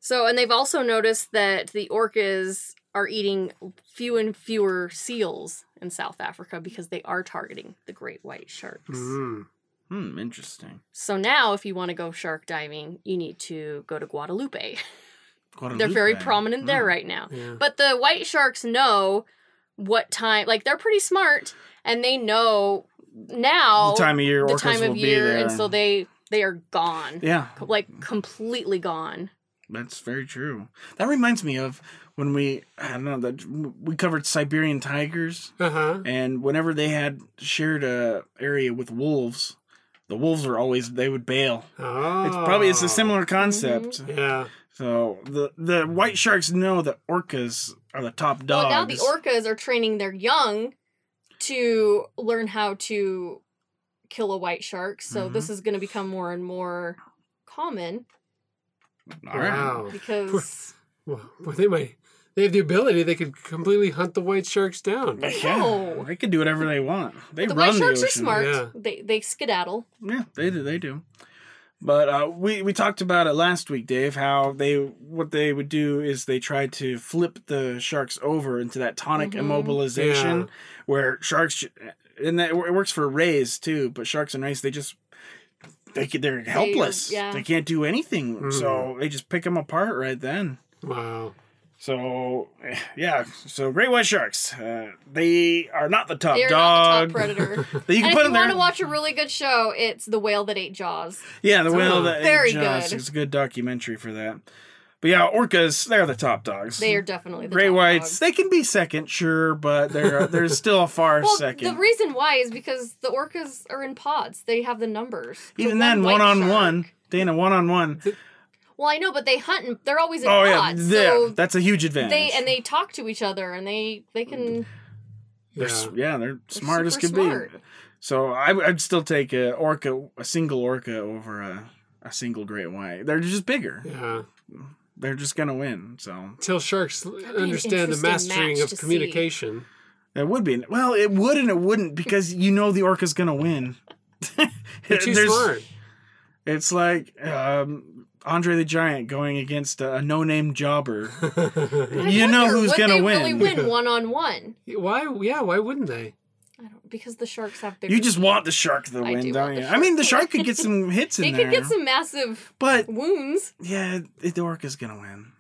So and they've also noticed that the orcas are eating few and fewer seals in South Africa because they are targeting the great white sharks. Mm. Hmm, interesting. So now, if you want to go shark diving, you need to go to Guadalupe. They're very prominent there Hmm. right now. Yeah. But the white sharks know what time, like, they're pretty smart and they know now The time of year, the time of year, and so they they are gone. yeah, Like, completely gone. that's very true. That reminds me of when we I don't know that we covered Siberian tigers, Uh huh. and whenever they had shared a area with wolves, the wolves were always they would bail. Oh. It's probably it's a similar concept. Yeah. So the the white sharks know that orcas are the top dogs. Well, now the orcas are training their young to learn how to kill a white shark. So Mm-hmm. this is going to become more and more common All right. Wow. because Well, well, they might. They have the ability. They could completely hunt the white sharks down. Yeah, No. they can do whatever they want. They the run white sharks the are ocean. smart. Yeah. They they skedaddle. Yeah, they do. They do. But uh, we we talked about it last week, Dave. How they what they would do is they try to flip the sharks over into that tonic Mhm. immobilization, Yeah. where sharks and that it works for rays too. But sharks and rays, they just they can- they're helpless. yeah. They can't do anything, Mhm. so they just pick them apart right then. Wow. So yeah, so great white sharks, uh, they are not the top They are dog. not the top predator. that you can and put if in you want there. to watch a really good show, it's The Whale That Ate Jaws. Yeah, the whale Oh, that ate very Jaws. good. It's a good documentary for that. But yeah, orcas, they're the top dogs. They are definitely the Great top whites, dogs. they can be second, sure, but they're there's still a far Well, second. the reason why is because the orcas are in pods. They have the numbers. Even then, one on one, Dana, one on one. Well, I know, but they hunt. And they're always in Oh yeah, pods. yeah, so that's a huge advantage. they and they talk to each other, and they they can. They're, Yeah. yeah, they're smart as super could smart. be. So I, would- I'd still take a orca, a single orca over a, a single great white. They're just bigger. Yeah. They're just gonna win. So Until sharks understand the mastering of to see. communication. it would be. Well, it would and it wouldn't because you know the orca's gonna win. They're too smart. It's like um, Andre the Giant going against a, a no-name jobber. I you know who's gonna win. they win. Really win one on one. why? Yeah. Why wouldn't they? I don't because the sharks have bigger. You just want the shark to win, do don't you? I mean, the shark shark could get some hits in there. They could get some massive but wounds. yeah, the orca's gonna win.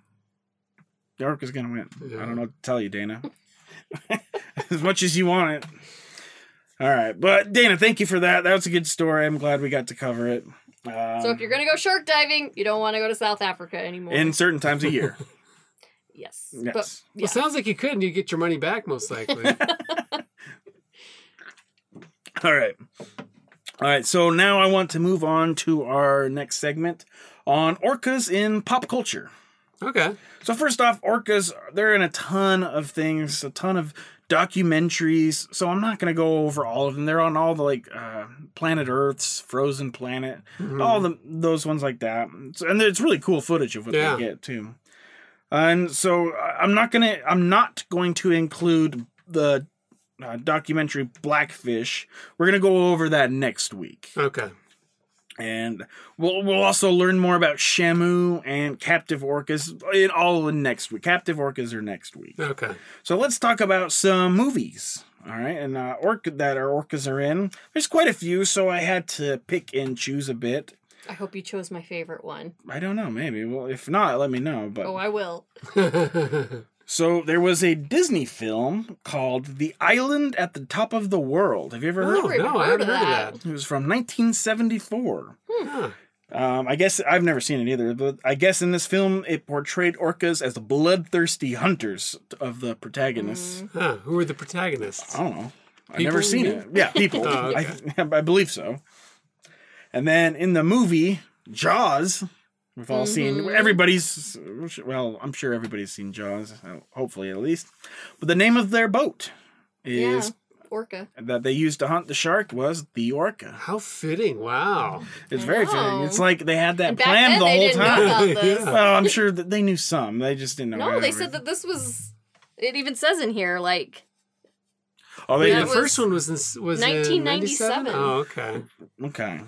The orca's gonna win. I don't know what to tell you, Dana. as much as you want it. All right, but Dana, thank you for that. That was a good story. I'm glad we got to cover it. Um, so if you're gonna go shark diving, you don't want to go to South Africa anymore. in certain times a year. yes. Yes. But yeah. Well, sounds like you could, and you get your money back most likely. All right. All right. So now I want to move on to our next segment on orcas in pop culture. Okay. So first off, orcas they're in a ton of things, a ton of documentaries. So I'm not going to go over all of them. They're on all the like uh, Planet Earth's Frozen Planet, all the those ones like that. So, and it's really cool footage of what Yeah. they get too. And so I'm not gonna I'm not going to include the uh, documentary Blackfish. We're gonna go over that next week Okay. And we'll we'll also learn more about Shamu and captive orcas in all in next week. Captive orcas are next week. Okay. So let's talk about some movies. All right, and uh, orca that our orcas are in. There's quite a few, so I had to pick and choose a bit. I hope you chose my favorite one. I don't know, maybe. Well, if not, let me know. But Oh, I will. so there was a Disney film called The Island at the Top of the World. Have you ever heard? oh of it? even no, I heard haven't of heard that. of that. It was from 1974. Huh. Um, I guess I've never seen it either, but I guess in this film it portrayed orcas as the bloodthirsty hunters of the protagonists. Huh. Who were the protagonists? I don't know. I've People, never seen mean? it. Yeah, people. Oh, okay. I, I believe so. And then in the movie Jaws, we've all seen Mhm. everybody's. Well, I'm sure everybody's seen Jaws, uh, hopefully at least. But the name of their boat Yeah. is Orca. that they used to hunt the shark was the orca. How fitting! Wow. It's I very know. fitting. It's like they had that And back planned the whole time. know about this. Yeah. Well, I'm sure that they knew some. They just didn't know. No, they everything. said that this was. It even says in here, like, Oh, they That the first one was in, was 1997. In Oh, okay. Okay.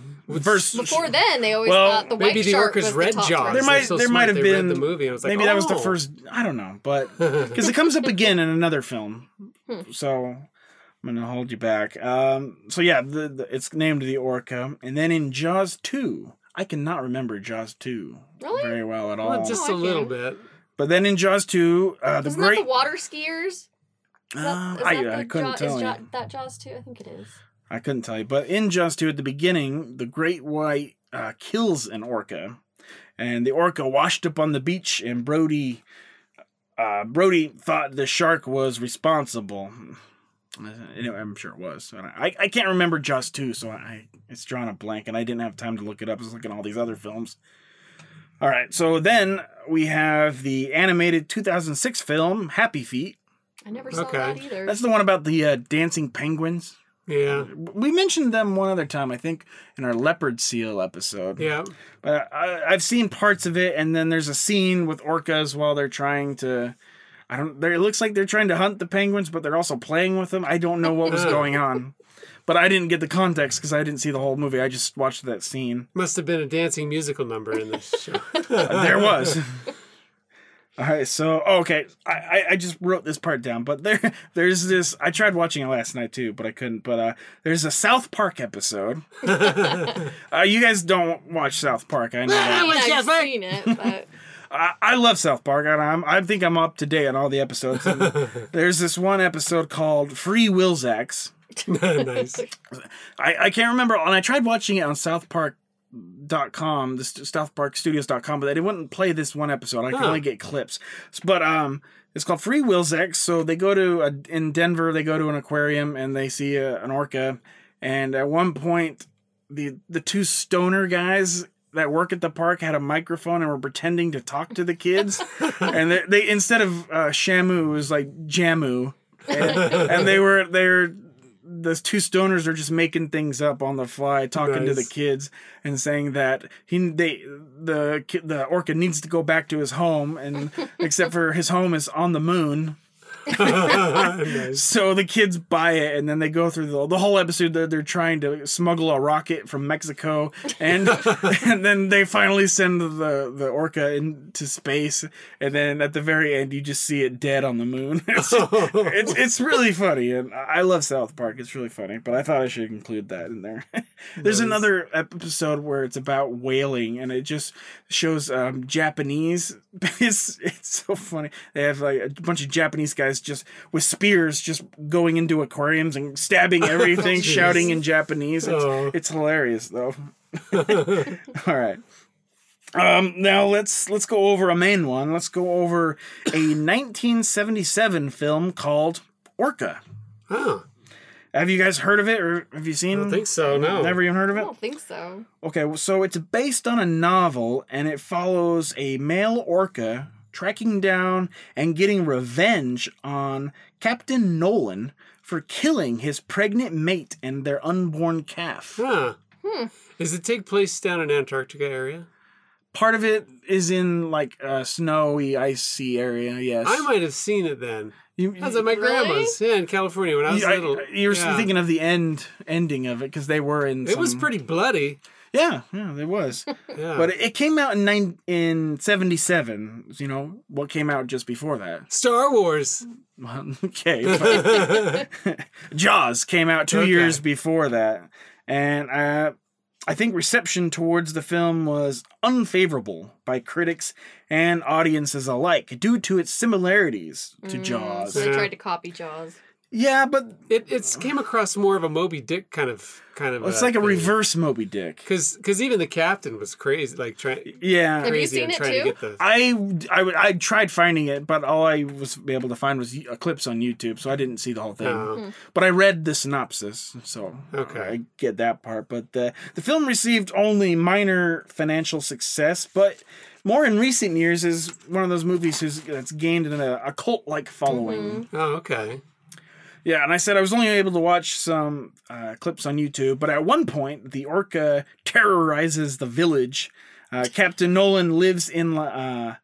First, before then, they always Well, thought the white Maybe the shark orcas was read the top Jaws. threat. There might- so there might have they read been- the movie. And I was like, maybe that was the oh. first. I don't know, but because it comes up again in another film, Hmm. so I'm gonna hold you back. Um, so yeah, the, the, it's named the Orca, and then in Jaws two, I cannot remember Jaws two Really? very well at all. Well, just Oh, a I little bit. but then in Jaws two, uh, the Isn't great. that the water skiers? Is that, Um, I, that I couldn't tell is you. That Jaws too? I think it is. I couldn't tell you. But in Jaws 2, at the beginning, the great white uh, kills an orca. And the orca washed up on the beach, and Brody. Uh, Brody thought the shark was responsible. Anyway, I'm sure it was. I, I can't remember Jaws 2, so I it's drawn a blank, and I didn't have time to look it up. I was looking at all these other films. All right, so then we have the animated 2006 film Happy Feet. I never saw Okay. that either. That's the one about the uh, dancing penguins. Yeah. We mentioned them one other time, I think, in our leopard seal episode. Yeah. But I, I've seen parts of it, and then there's a scene with orcas while they're trying to. I don't. It looks like they're trying to hunt the penguins, but they're also playing with them. I don't know what was going on, but I didn't get the context because I didn't see the whole movie. I just watched that scene. Must have been a dancing musical number in this show. There was. All right, so oh, okay, I, I I just wrote this part down, but there there's this. I tried watching it last night too, but I couldn't. But uh, there's a South Park episode. uh, you guys don't watch South Park, I know. I that. mean, What's I've seen it, but I, I love South Park, and I'm I think I'm up to date on all the episodes. And there's this one episode called Free Willzyx. nice. I, I can't remember, and I tried watching it on South Park dot com the south park studios.com but they wouldn't play this one episode. I can only get clips. But um it's called free Willzyx. So they go to a, in denver they go to an aquarium and they see a, an orca. And at one point the the two stoner guys that work at the park had a microphone and were pretending to talk to the kids. And they, they instead of uh, shamu it was like jamu. And, and they were they're those two stoners are just making things up on the fly, talking to the kids and saying that he they the the orca needs to go back to his home, and except for his home is on the moon. nice. So the kids buy it, and then they go through the, the whole episode. They're, they're trying to smuggle a rocket from Mexico, and and then they finally send the the orca into space, and then at the very end, you just see it dead on the moon. It's, it's it's really funny, and I love South Park. It's really funny, but I thought I should include that in there. There's Nice. another episode where it's about whaling, and it just shows um, Japanese. It's it's so funny. They have like a bunch of Japanese guys just with spears, just going into aquariums and stabbing everything, Jeez. shouting in Japanese. It's, Oh. it's hilarious though. All right. Um, now let's let's go over a main one. Let's go over a 1977 film called Orca. Oh, Have you guys heard of it, or have you seen? It? I don't think so. No. Never even heard of it. I don't think so. Okay, so it's based on a novel, and it follows a male orca tracking down and getting revenge on Captain Nolan for killing his pregnant mate and their unborn calf. Huh. Hmm. Does it take place down in Antarctica area? Part of it is in like a snowy, icy area. Yes, I might have seen it then. You, I was at my Really? grandma's. Yeah, in California when I was you, I- little. you're Yeah. thinking of the end ending of it because they were in. It was pretty bloody. Yeah, yeah, it was. Yeah. but it, it came out in nine in '77. You know what came out just before that? Star Wars. Okay. Jaws came out two Okay. years before that, and uh, I think reception towards the film was unfavorable by critics and audiences alike due to its similarities to Jaws. So they tried to copy Jaws. Yeah, but It it's came across more of a Moby Dick kind of kind of. it's like a thing. reverse Moby Dick. Because because even the captain was crazy, like trying Yeah. Have you seen it trying too? to get the. I, I, would- I tried finding it, but all I was able to find was clips on YouTube, so I didn't see the whole thing. Oh. Hmm. But I read the synopsis, so Okay. I get that part. But the the film received only minor financial success, but more in recent years is one of those movies who's, that's gained an, a, a cult like following. Mm-hmm. Oh, okay. Yeah, and I said I was only able to watch some uh, clips on YouTube, but at one point the orca terrorizes the village. Uh, Captain Nolan lives in. Uh,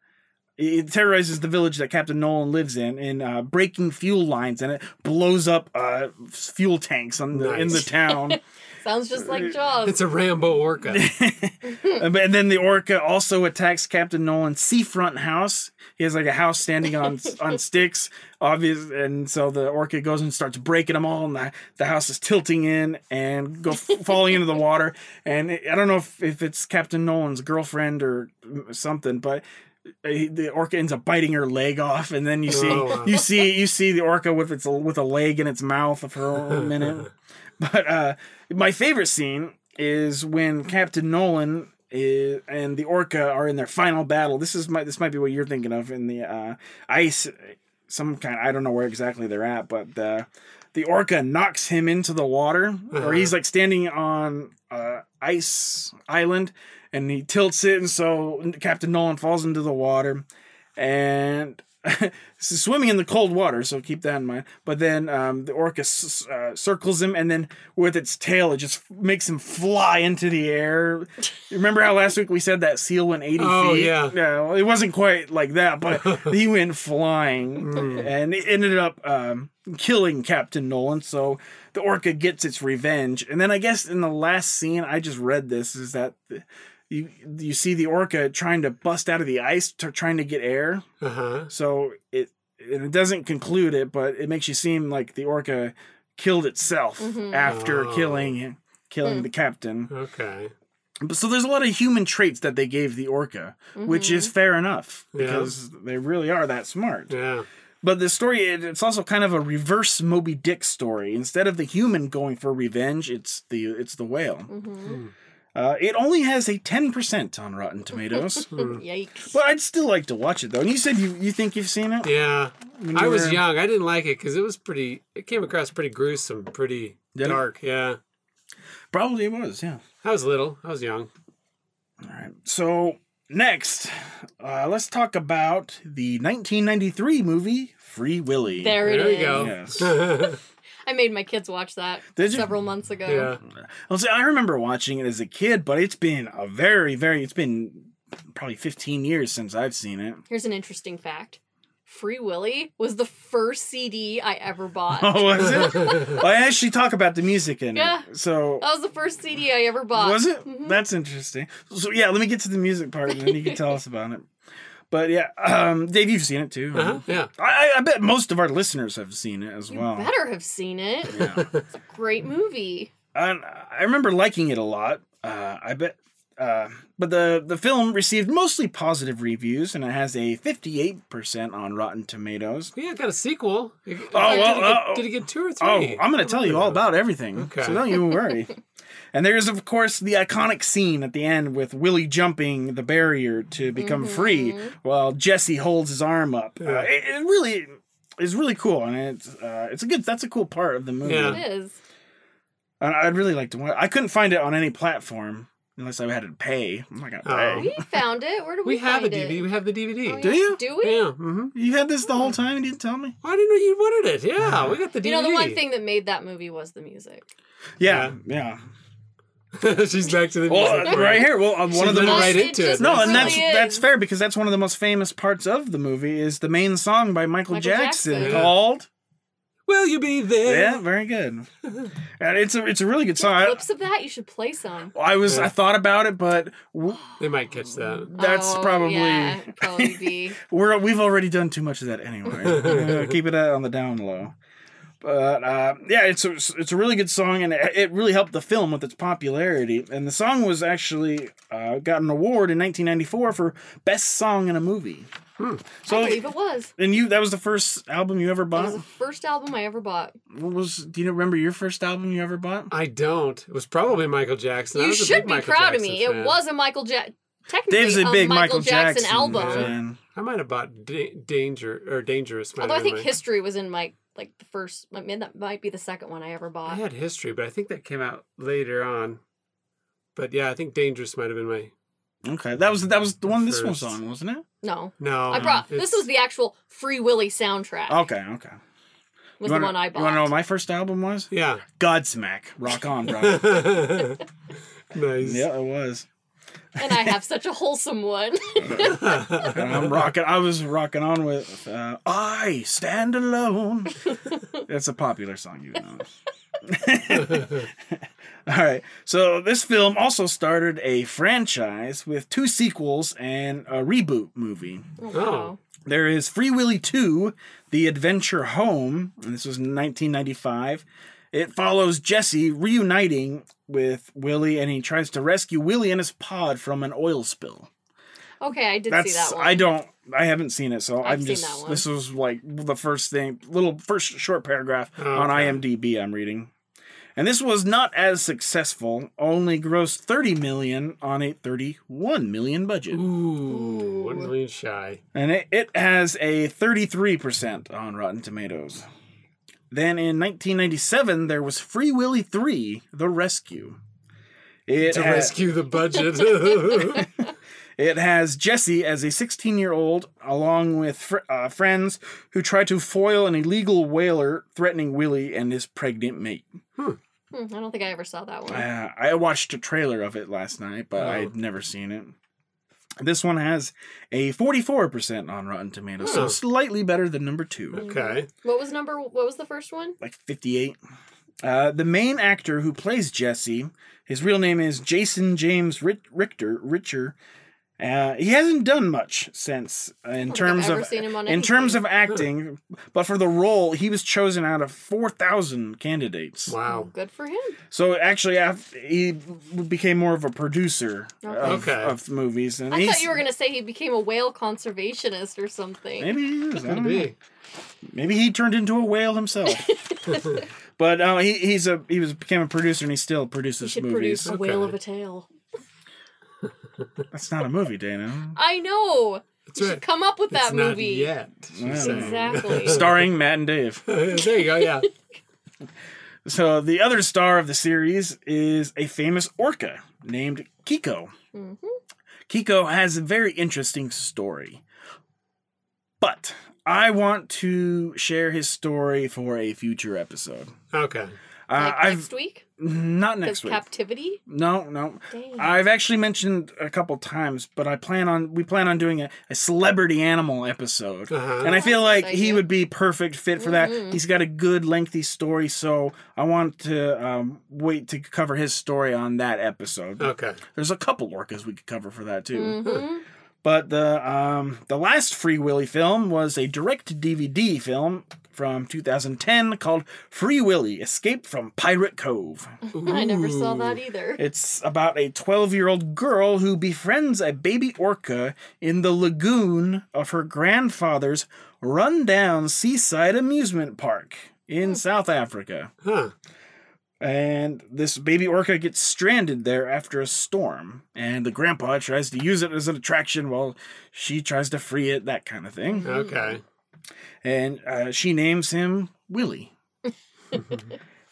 it terrorizes the village that Captain Nolan lives in, in uh, breaking fuel lines, and it blows up uh, fuel tanks on the, in the town. Sounds just like Jaws. It's a Rambo orca. and and then the orca also attacks Captain Nolan's seafront house. He has like a house standing on on sticks, obvious, and so the orca goes and starts breaking them all, and the, the house is tilting in and go falling into the water. And I don't know if, if it's Captain Nolan's girlfriend or something, but the orca ends up biting her leg off, and then you see Oh, you see you see the orca with its with a leg in its mouth for a minute. But uh, my favorite scene is when Captain Nolan is, and the orca are in their final battle. This is my this might be what you're thinking of in the uh, ice, some kind. I don't know where exactly they're at, but the the orca knocks him into the water, or he's like standing on uh, ice island, and he tilts it, and so Captain Nolan falls into the water, and. Swimming in the cold water, so keep that in mind. But then um, the orca s- uh, circles him, and then with its tail, it just makes him fly into the air. Remember how last week we said that seal went 80 Oh, feet? yeah. Yeah, well, it wasn't quite like that, but he went flying, Hmm. and it ended up um, killing Captain Nolan. So the orca gets its revenge. And then I guess in the last scene, I just read this is that. The, you, you see the orca trying to bust out of the ice, to, trying to get air. Uh huh. So it and it doesn't conclude it, but it makes you seem like the orca killed itself Mhm. after Oh. killing killing Hmm. the captain. Okay. But so there's a lot of human traits that they gave the orca, which is fair enough Yeah. because they really are that smart. Yeah. But the story it's also kind of a reverse Moby Dick story. Instead of the human going for revenge, it's the it's the whale. Mm-hmm. Uh, it only has a ten percent on Rotten Tomatoes. Yikes. But I'd still like to watch it though. And you said you, you think you've seen it? Yeah. When I was were- young. I didn't like it because it was pretty. It came across pretty gruesome, pretty Did it? dark. Yeah. Probably it was, yeah. I was little. I was young. All right. So next, uh, let's talk about the 1993 movie Free Willy. There it There is. you go. Yes. I made my kids watch that Did you? several months ago. yeah. I'll say I remember watching it as a kid, but it's been a very, very. It's been probably 15 years since I've seen it. Here's an interesting fact. Free Willy was the first CD I ever bought. Oh, was it? well, I actually talk about the music in Yeah. it. So That was the first CD I ever bought. was it? Mhm. That's interesting. So yeah, let me get to the music part, and then you can tell us about it. But yeah, um, Dave, you've seen it too. Uh-huh. Yeah. I, I bet most of our listeners have seen it as well. You well. better have seen it. Yeah. It's a great movie. And I remember liking it a lot. Uh, I bet uh, but the the film received mostly positive reviews, and it has a fifty eight percent on Rotten Tomatoes. Yeah, it got a sequel. It- Oh, well, did, it get, uh, did it get two or three? Oh, I'm going to tell you all about everything. Okay. So don't you worry. and there's, of course, the iconic scene at the end with Willy jumping the barrier to become free while Jesse holds his arm up. Uh, it, it really is really cool. And it's, uh, it's a good, that's a cool part of the movie. Yeah. It is. And I'd really like to watch I couldn't find it on any platform unless I had to pay. I'm not going to Oh. pay. We found it. Where did we, We have a find DVD. it? We have the DVD. Oh, Do you? Do we? Yeah. Mm-hmm. You had this the whole time and you didn't tell me? I didn't know you wanted it. Yeah, we got the DVD. You know, the one thing that made that movie was the music. Yeah, yeah. She's back to the Well, music. uh, right here. Well, She one of the most right into it. just No, really and that's is. that's fair because that's one of the most famous parts of the movie is the main song by Michael, Michael Jackson, Jackson. Yeah. called Will you be there? Yeah, very good. and it's a it's a really good song. I, Clips of that, you should play some. I was Yeah. I thought about it, but w- They might catch that. that's Oh, probably yeah, probably be. we're we've already done too much of that anyway. Uh, Keep it uh, on the down low. But uh, yeah, it's a, it's a really good song, and it, it really helped the film with its popularity. And the song was actually uh, got an award in 1994 for best song in a movie. Hmm. So, I believe it was. and you that was the first album you ever That was bought. the first album I ever bought. What was? Do you remember your first album you ever bought? I don't. It was probably Michael Jackson. I you was a should big be Michael proud of me. fan. It was a Michael Jackson. Technically, Dave's a big Michael, Michael Jackson, album. fan. I might have bought da- Danger or Dangerous. Although I have been think my- History was in my like the first. I mean, that might be the second one I ever bought. I had History, but I think that came out later on. But yeah, I think Dangerous might have been my Okay, that was that was the one this was on, wasn't it? No, no. I brought. This was the actual Free Willy soundtrack. Okay, okay. was You wanna, the one I bought. You want to know what my first album was? yeah. Godsmack. Rock on, bro. nice. yeah, it was. And I have such a wholesome one. And I'm rocking. I was rocking on with uh, "I Stand Alone." It's a popular song, you know. All right. So this film also started a franchise with two sequels and a reboot movie. oh, wow. There is Free Willy 2, The Adventure Home, and this was in 1995. It follows Jesse reuniting with Willy and he tries to rescue Willy and his pod from an oil spill. Okay, I did That's see that one. I don't I haven't seen it, so I've I'm seen just that one. this was like the first thing little first short paragraph Oh, on okay. IMDb I'm reading. And this was not as successful, only grossed 30 million on a 31 million budget. Ooh, one million shy. And it, it has a 33% on Rotten Tomatoes. Then in 1997, there was Free Willy 3 The Rescue. It, To ha- rescue the budget. it has Jesse as a 16 year old, along with fr- uh, friends who try to foil an illegal whaler threatening Willy and his pregnant mate. Hmm, I don't think I ever saw that one. Uh, I watched a trailer of it last night, but Oh. I'd never seen it. This one has a 44% on Rotten Tomatoes, so Oh. slightly better than number two. okay. What was number? What was the first one? like 58. Uh, the main actor who plays Jesse, his real name is Jason James Rit- Richter. Richer. Uh, he hasn't done much since uh, in I've terms of seen him on in terms of acting, but for the role, he was chosen out of four thousand candidates. Wow. Good for him. So actually, he became more of a producer of, Okay. of movies, and I thought you were gonna say he became a whale conservationist or something. maybe he is. I Could don't know. be. Maybe he turned into a whale himself. but uh, he he's a he was became a producer and he still He produces should movies. produce a whale of a tale. That's not a movie, Dana. I know. That's You should come up with that it's movie. Not yet. Yeah. Exactly. Starring Matt and Dave. there you go. Yeah. So the other star of the series is a famous orca named Keiko. Mhm. Keiko has a very interesting story. But I want to share his story for a future episode. Okay. Uh, Like I've next week? Not Because next week. captivity? no, no. Dang. I've actually mentioned a couple times, but I plan on we plan on doing a, a celebrity animal episode. Uh-huh. And I feel like that's he would be perfect fit for that. Mhm. He's got a good lengthy story, so I want to um, wait to cover his story on that episode. Okay. There's a couple orcas we could cover for that too. Mhm. But the um, the last Free Willy film was a direct DVD film from 2010 called Free Willy Escape from Pirate Cove. I never saw that either. It's about a 12 year old girl who befriends a baby orca in the lagoon of her grandfather's rundown seaside amusement park in South Africa. Huh. And this baby orca gets stranded there after a storm. And the grandpa tries to use it as an attraction while she tries to free it, that kind of thing. Okay. And uh, she names him Willy.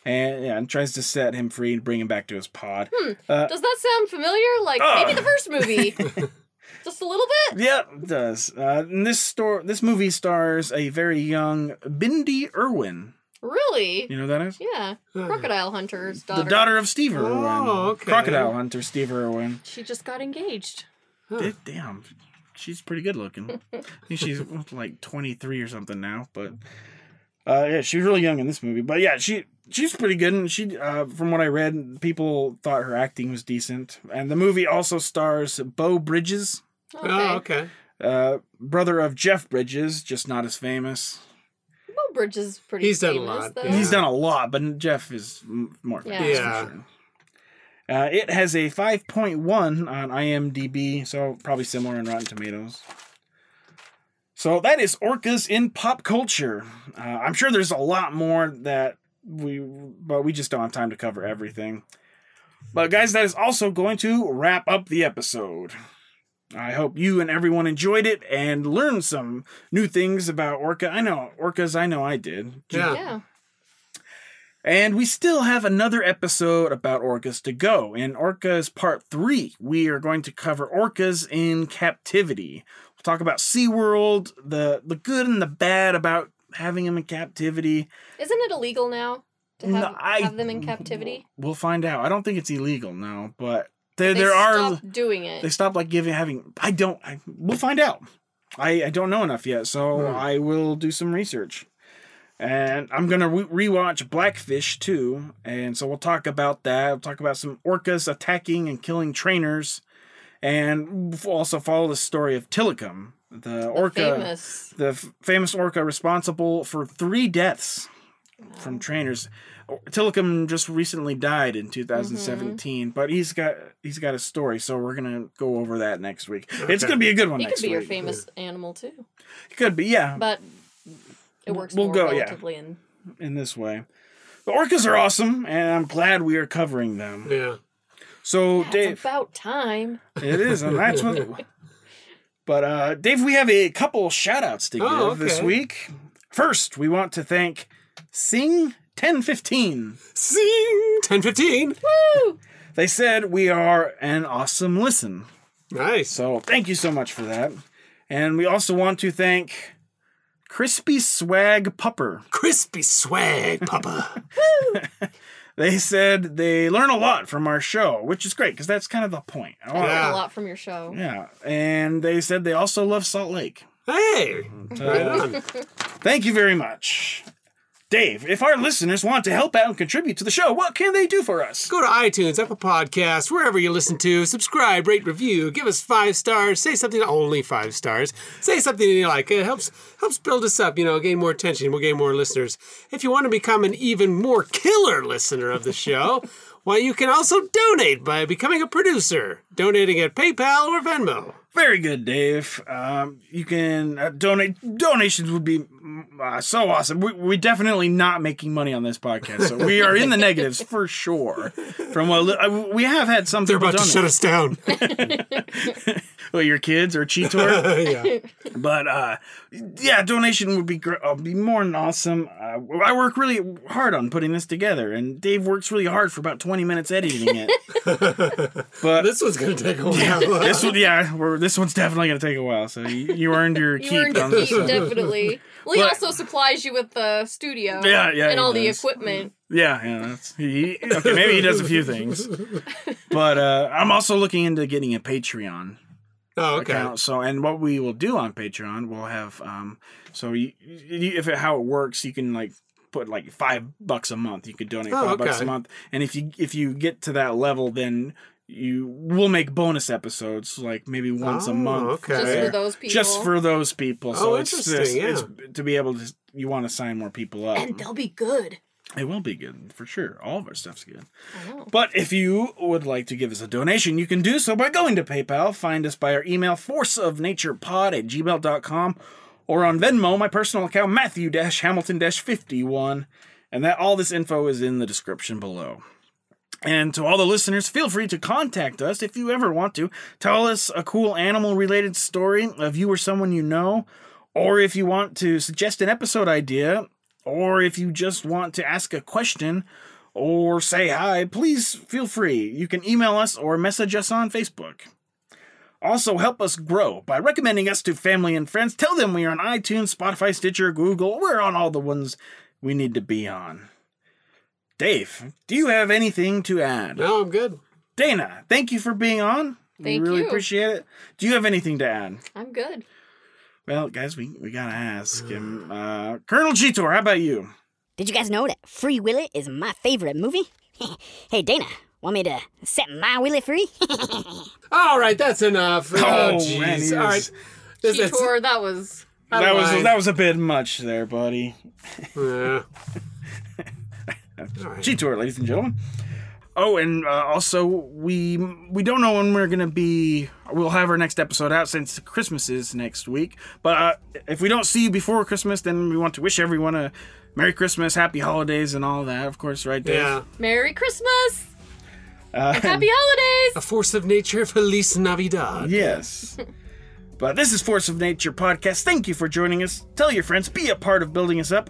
and, yeah, and tries to set him free and bring him back to his pod. Uh, Does that sound familiar? Like Oh. maybe the first movie. Just a little bit? Yeah, it does. Uh, and this store, this movie stars a very young Bindi Irwin. Really? You know who that is? Yeah. Crocodile Hunter's daughter. The daughter of Steve Irwin. Oh, okay. Crocodile hunter Steve Irwin. She just got engaged. Da- Damn, she's pretty good looking. I think she's like 23 or something now, but uh, yeah, she was really young in this movie. But yeah, she she's pretty good, and she, uh, from what I read, people thought her acting was decent. And the movie also stars Beau Bridges, Okay. Oh, okay. uh, brother of Jeff Bridges, just not as famous. Beau Bridge is pretty He's done a lot, though. yeah. He's done a lot, but Jeff is more Yeah. famous Yeah. for sure. Uh, it has a 5.1 on IMDb, so probably similar in Rotten Tomatoes. So that is Orcas in pop culture. Uh, I'm sure there's a lot more that we, but we just don't have time to cover everything. But guys, that is also going to wrap up the episode. I hope you and everyone enjoyed it and learned some new things about orca. I know orcas. I know I did. Yeah. Yeah. And we still have another episode about orcas to go. In Orcas Part 3, we are going to cover orcas in captivity. We'll talk about SeaWorld, the, the good and the bad about having them in captivity. Isn't it illegal now to have, No, I- have them in captivity? We'll find out. I don't think it's illegal now, but there, They there are. stopped doing it. They stopped like giving, having. I don't. I, we'll find out. I, I don't know enough yet, so Hmm. I will do some research. And I'm gonna re- rewatch Blackfish too, and so we'll talk about that. We'll talk about some orcas attacking and killing trainers, and we'll also follow the story of Tilikum, the, The orca, famous. the f- famous orca responsible for three deaths from trainers. Tilikum just recently died in 2017, but he's got he's got a story, so we're gonna go over that next week. It's gonna be a good one He next could be your week. famous animal too, It could be, yeah, but it works We'll more go, yeah. in. in this way. The orcas are awesome, and I'm glad we are covering them. Yeah. So, Yeah, Dave, it's about time. it is, and that's what. But uh, Dave, we have a couple shout outs to give Oh, this week. First, we want to thank Sing 1015. Sing 1015. Woo! They said we are an awesome listen. Nice. So thank you so much for that. And we also want to thank Crispy Swag Pupper. Crispy swag, Papa. They said they learn a lot from our show, which is great because that's kind of the point. I I want- learned Yeah. a lot from your show. yeah. And they said they also love Salt Lake. hey. Right on. Thank you very much. Dave, if our listeners want to help out and contribute to the show, what can they do for us? Go to iTunes, Apple Podcasts, wherever you listen to, subscribe, rate, review, give us five stars, say something only five stars. Say something you like. It helps helps build us up, you know, gain more attention, we'll gain more listeners. If you want to become an even more killer listener of the show, why you can also donate by becoming a producer, donating at PayPal or Venmo. Very good, Dave. Um, you can uh, donate. Donations would be uh, so awesome. We, we're definitely not making money on this podcast, so we are in the negatives for sure. From what li- uh, we have had some They're people about to donate. shut us down. well, your kids or Cheetor. yeah. But uh, yeah, donation would be great. Uh, be more than awesome. Uh, I work really hard on putting this together, and Dave works really hard for about twenty minutes editing it. but This one's gonna take a while. this one, yeah, we're, this one's definitely gonna take a while. So you, you earned your You keep earned on a this definitely. Well, he But- also supplies you with the studio. Yeah, yeah, And he all the equipment. Yeah, yeah. That's he, okay. Maybe he does a few things, but uh, I'm also looking into getting a Patreon. Oh, okay. account. So, and what we will do on Patreon, we'll have um, so you, you, if it, how it works, you can like put like five bucks a month. You could donate Oh, five bucks a month, and if you if you get to that level, then you will make bonus episodes like maybe once a Oh, month. okay. Just for those people. Just for those people. So Oh, it's interesting, just it's to be able to you want to sign more people up. And they'll be good. It will be good for sure. All of our stuff's good. I know. But if you would like to give us a donation, you can do so by going to PayPal. Find us by our email, forceofnaturepod at gmail.com, or on Venmo, my personal account, Matthew Hamilton 51. And that all this info is in the description below. And to all the listeners, feel free to contact us if you ever want to. Tell us a cool animal related story of you or someone you know, or if you want to suggest an episode idea, or if you just want to ask a question or say hi, please feel free. You can email us or message us on Facebook. Also, help us grow by recommending us to family and friends. Tell them we are on iTunes, Spotify, Stitcher, Google. We're on all the ones we need to be on. Dave, do you have anything to add? No, I'm good. Dana, thank you for being on. Thank we really you. appreciate it. Do you have anything to add? I'm good. Well, guys, we, we gotta ask him. Uh, Colonel Cheetor, how about you? Did you guys know that Free Willy is my favorite movie? hey, Dana, want me to set my Willy free? All right, that's enough. Oh, Oh, man, jeez. he All right. is- This- that's- Cheetor, that was. That was that was a bit much there, buddy. Yeah. All right. Cheetor, ladies and gentlemen. Oh, and uh, also we we don't know when we're gonna be. We'll have our next episode out since Christmas is next week. But uh, if we don't see you before Christmas, then we want to wish everyone a Merry Christmas, Happy Holidays, and all that. Of course, right, Dave? Yeah. Merry Christmas! Uh, Happy holidays! A force of nature, Feliz Navidad. Yes. but this is Force of Nature podcast. Thank you for joining us. Tell your friends, be a part of building us up,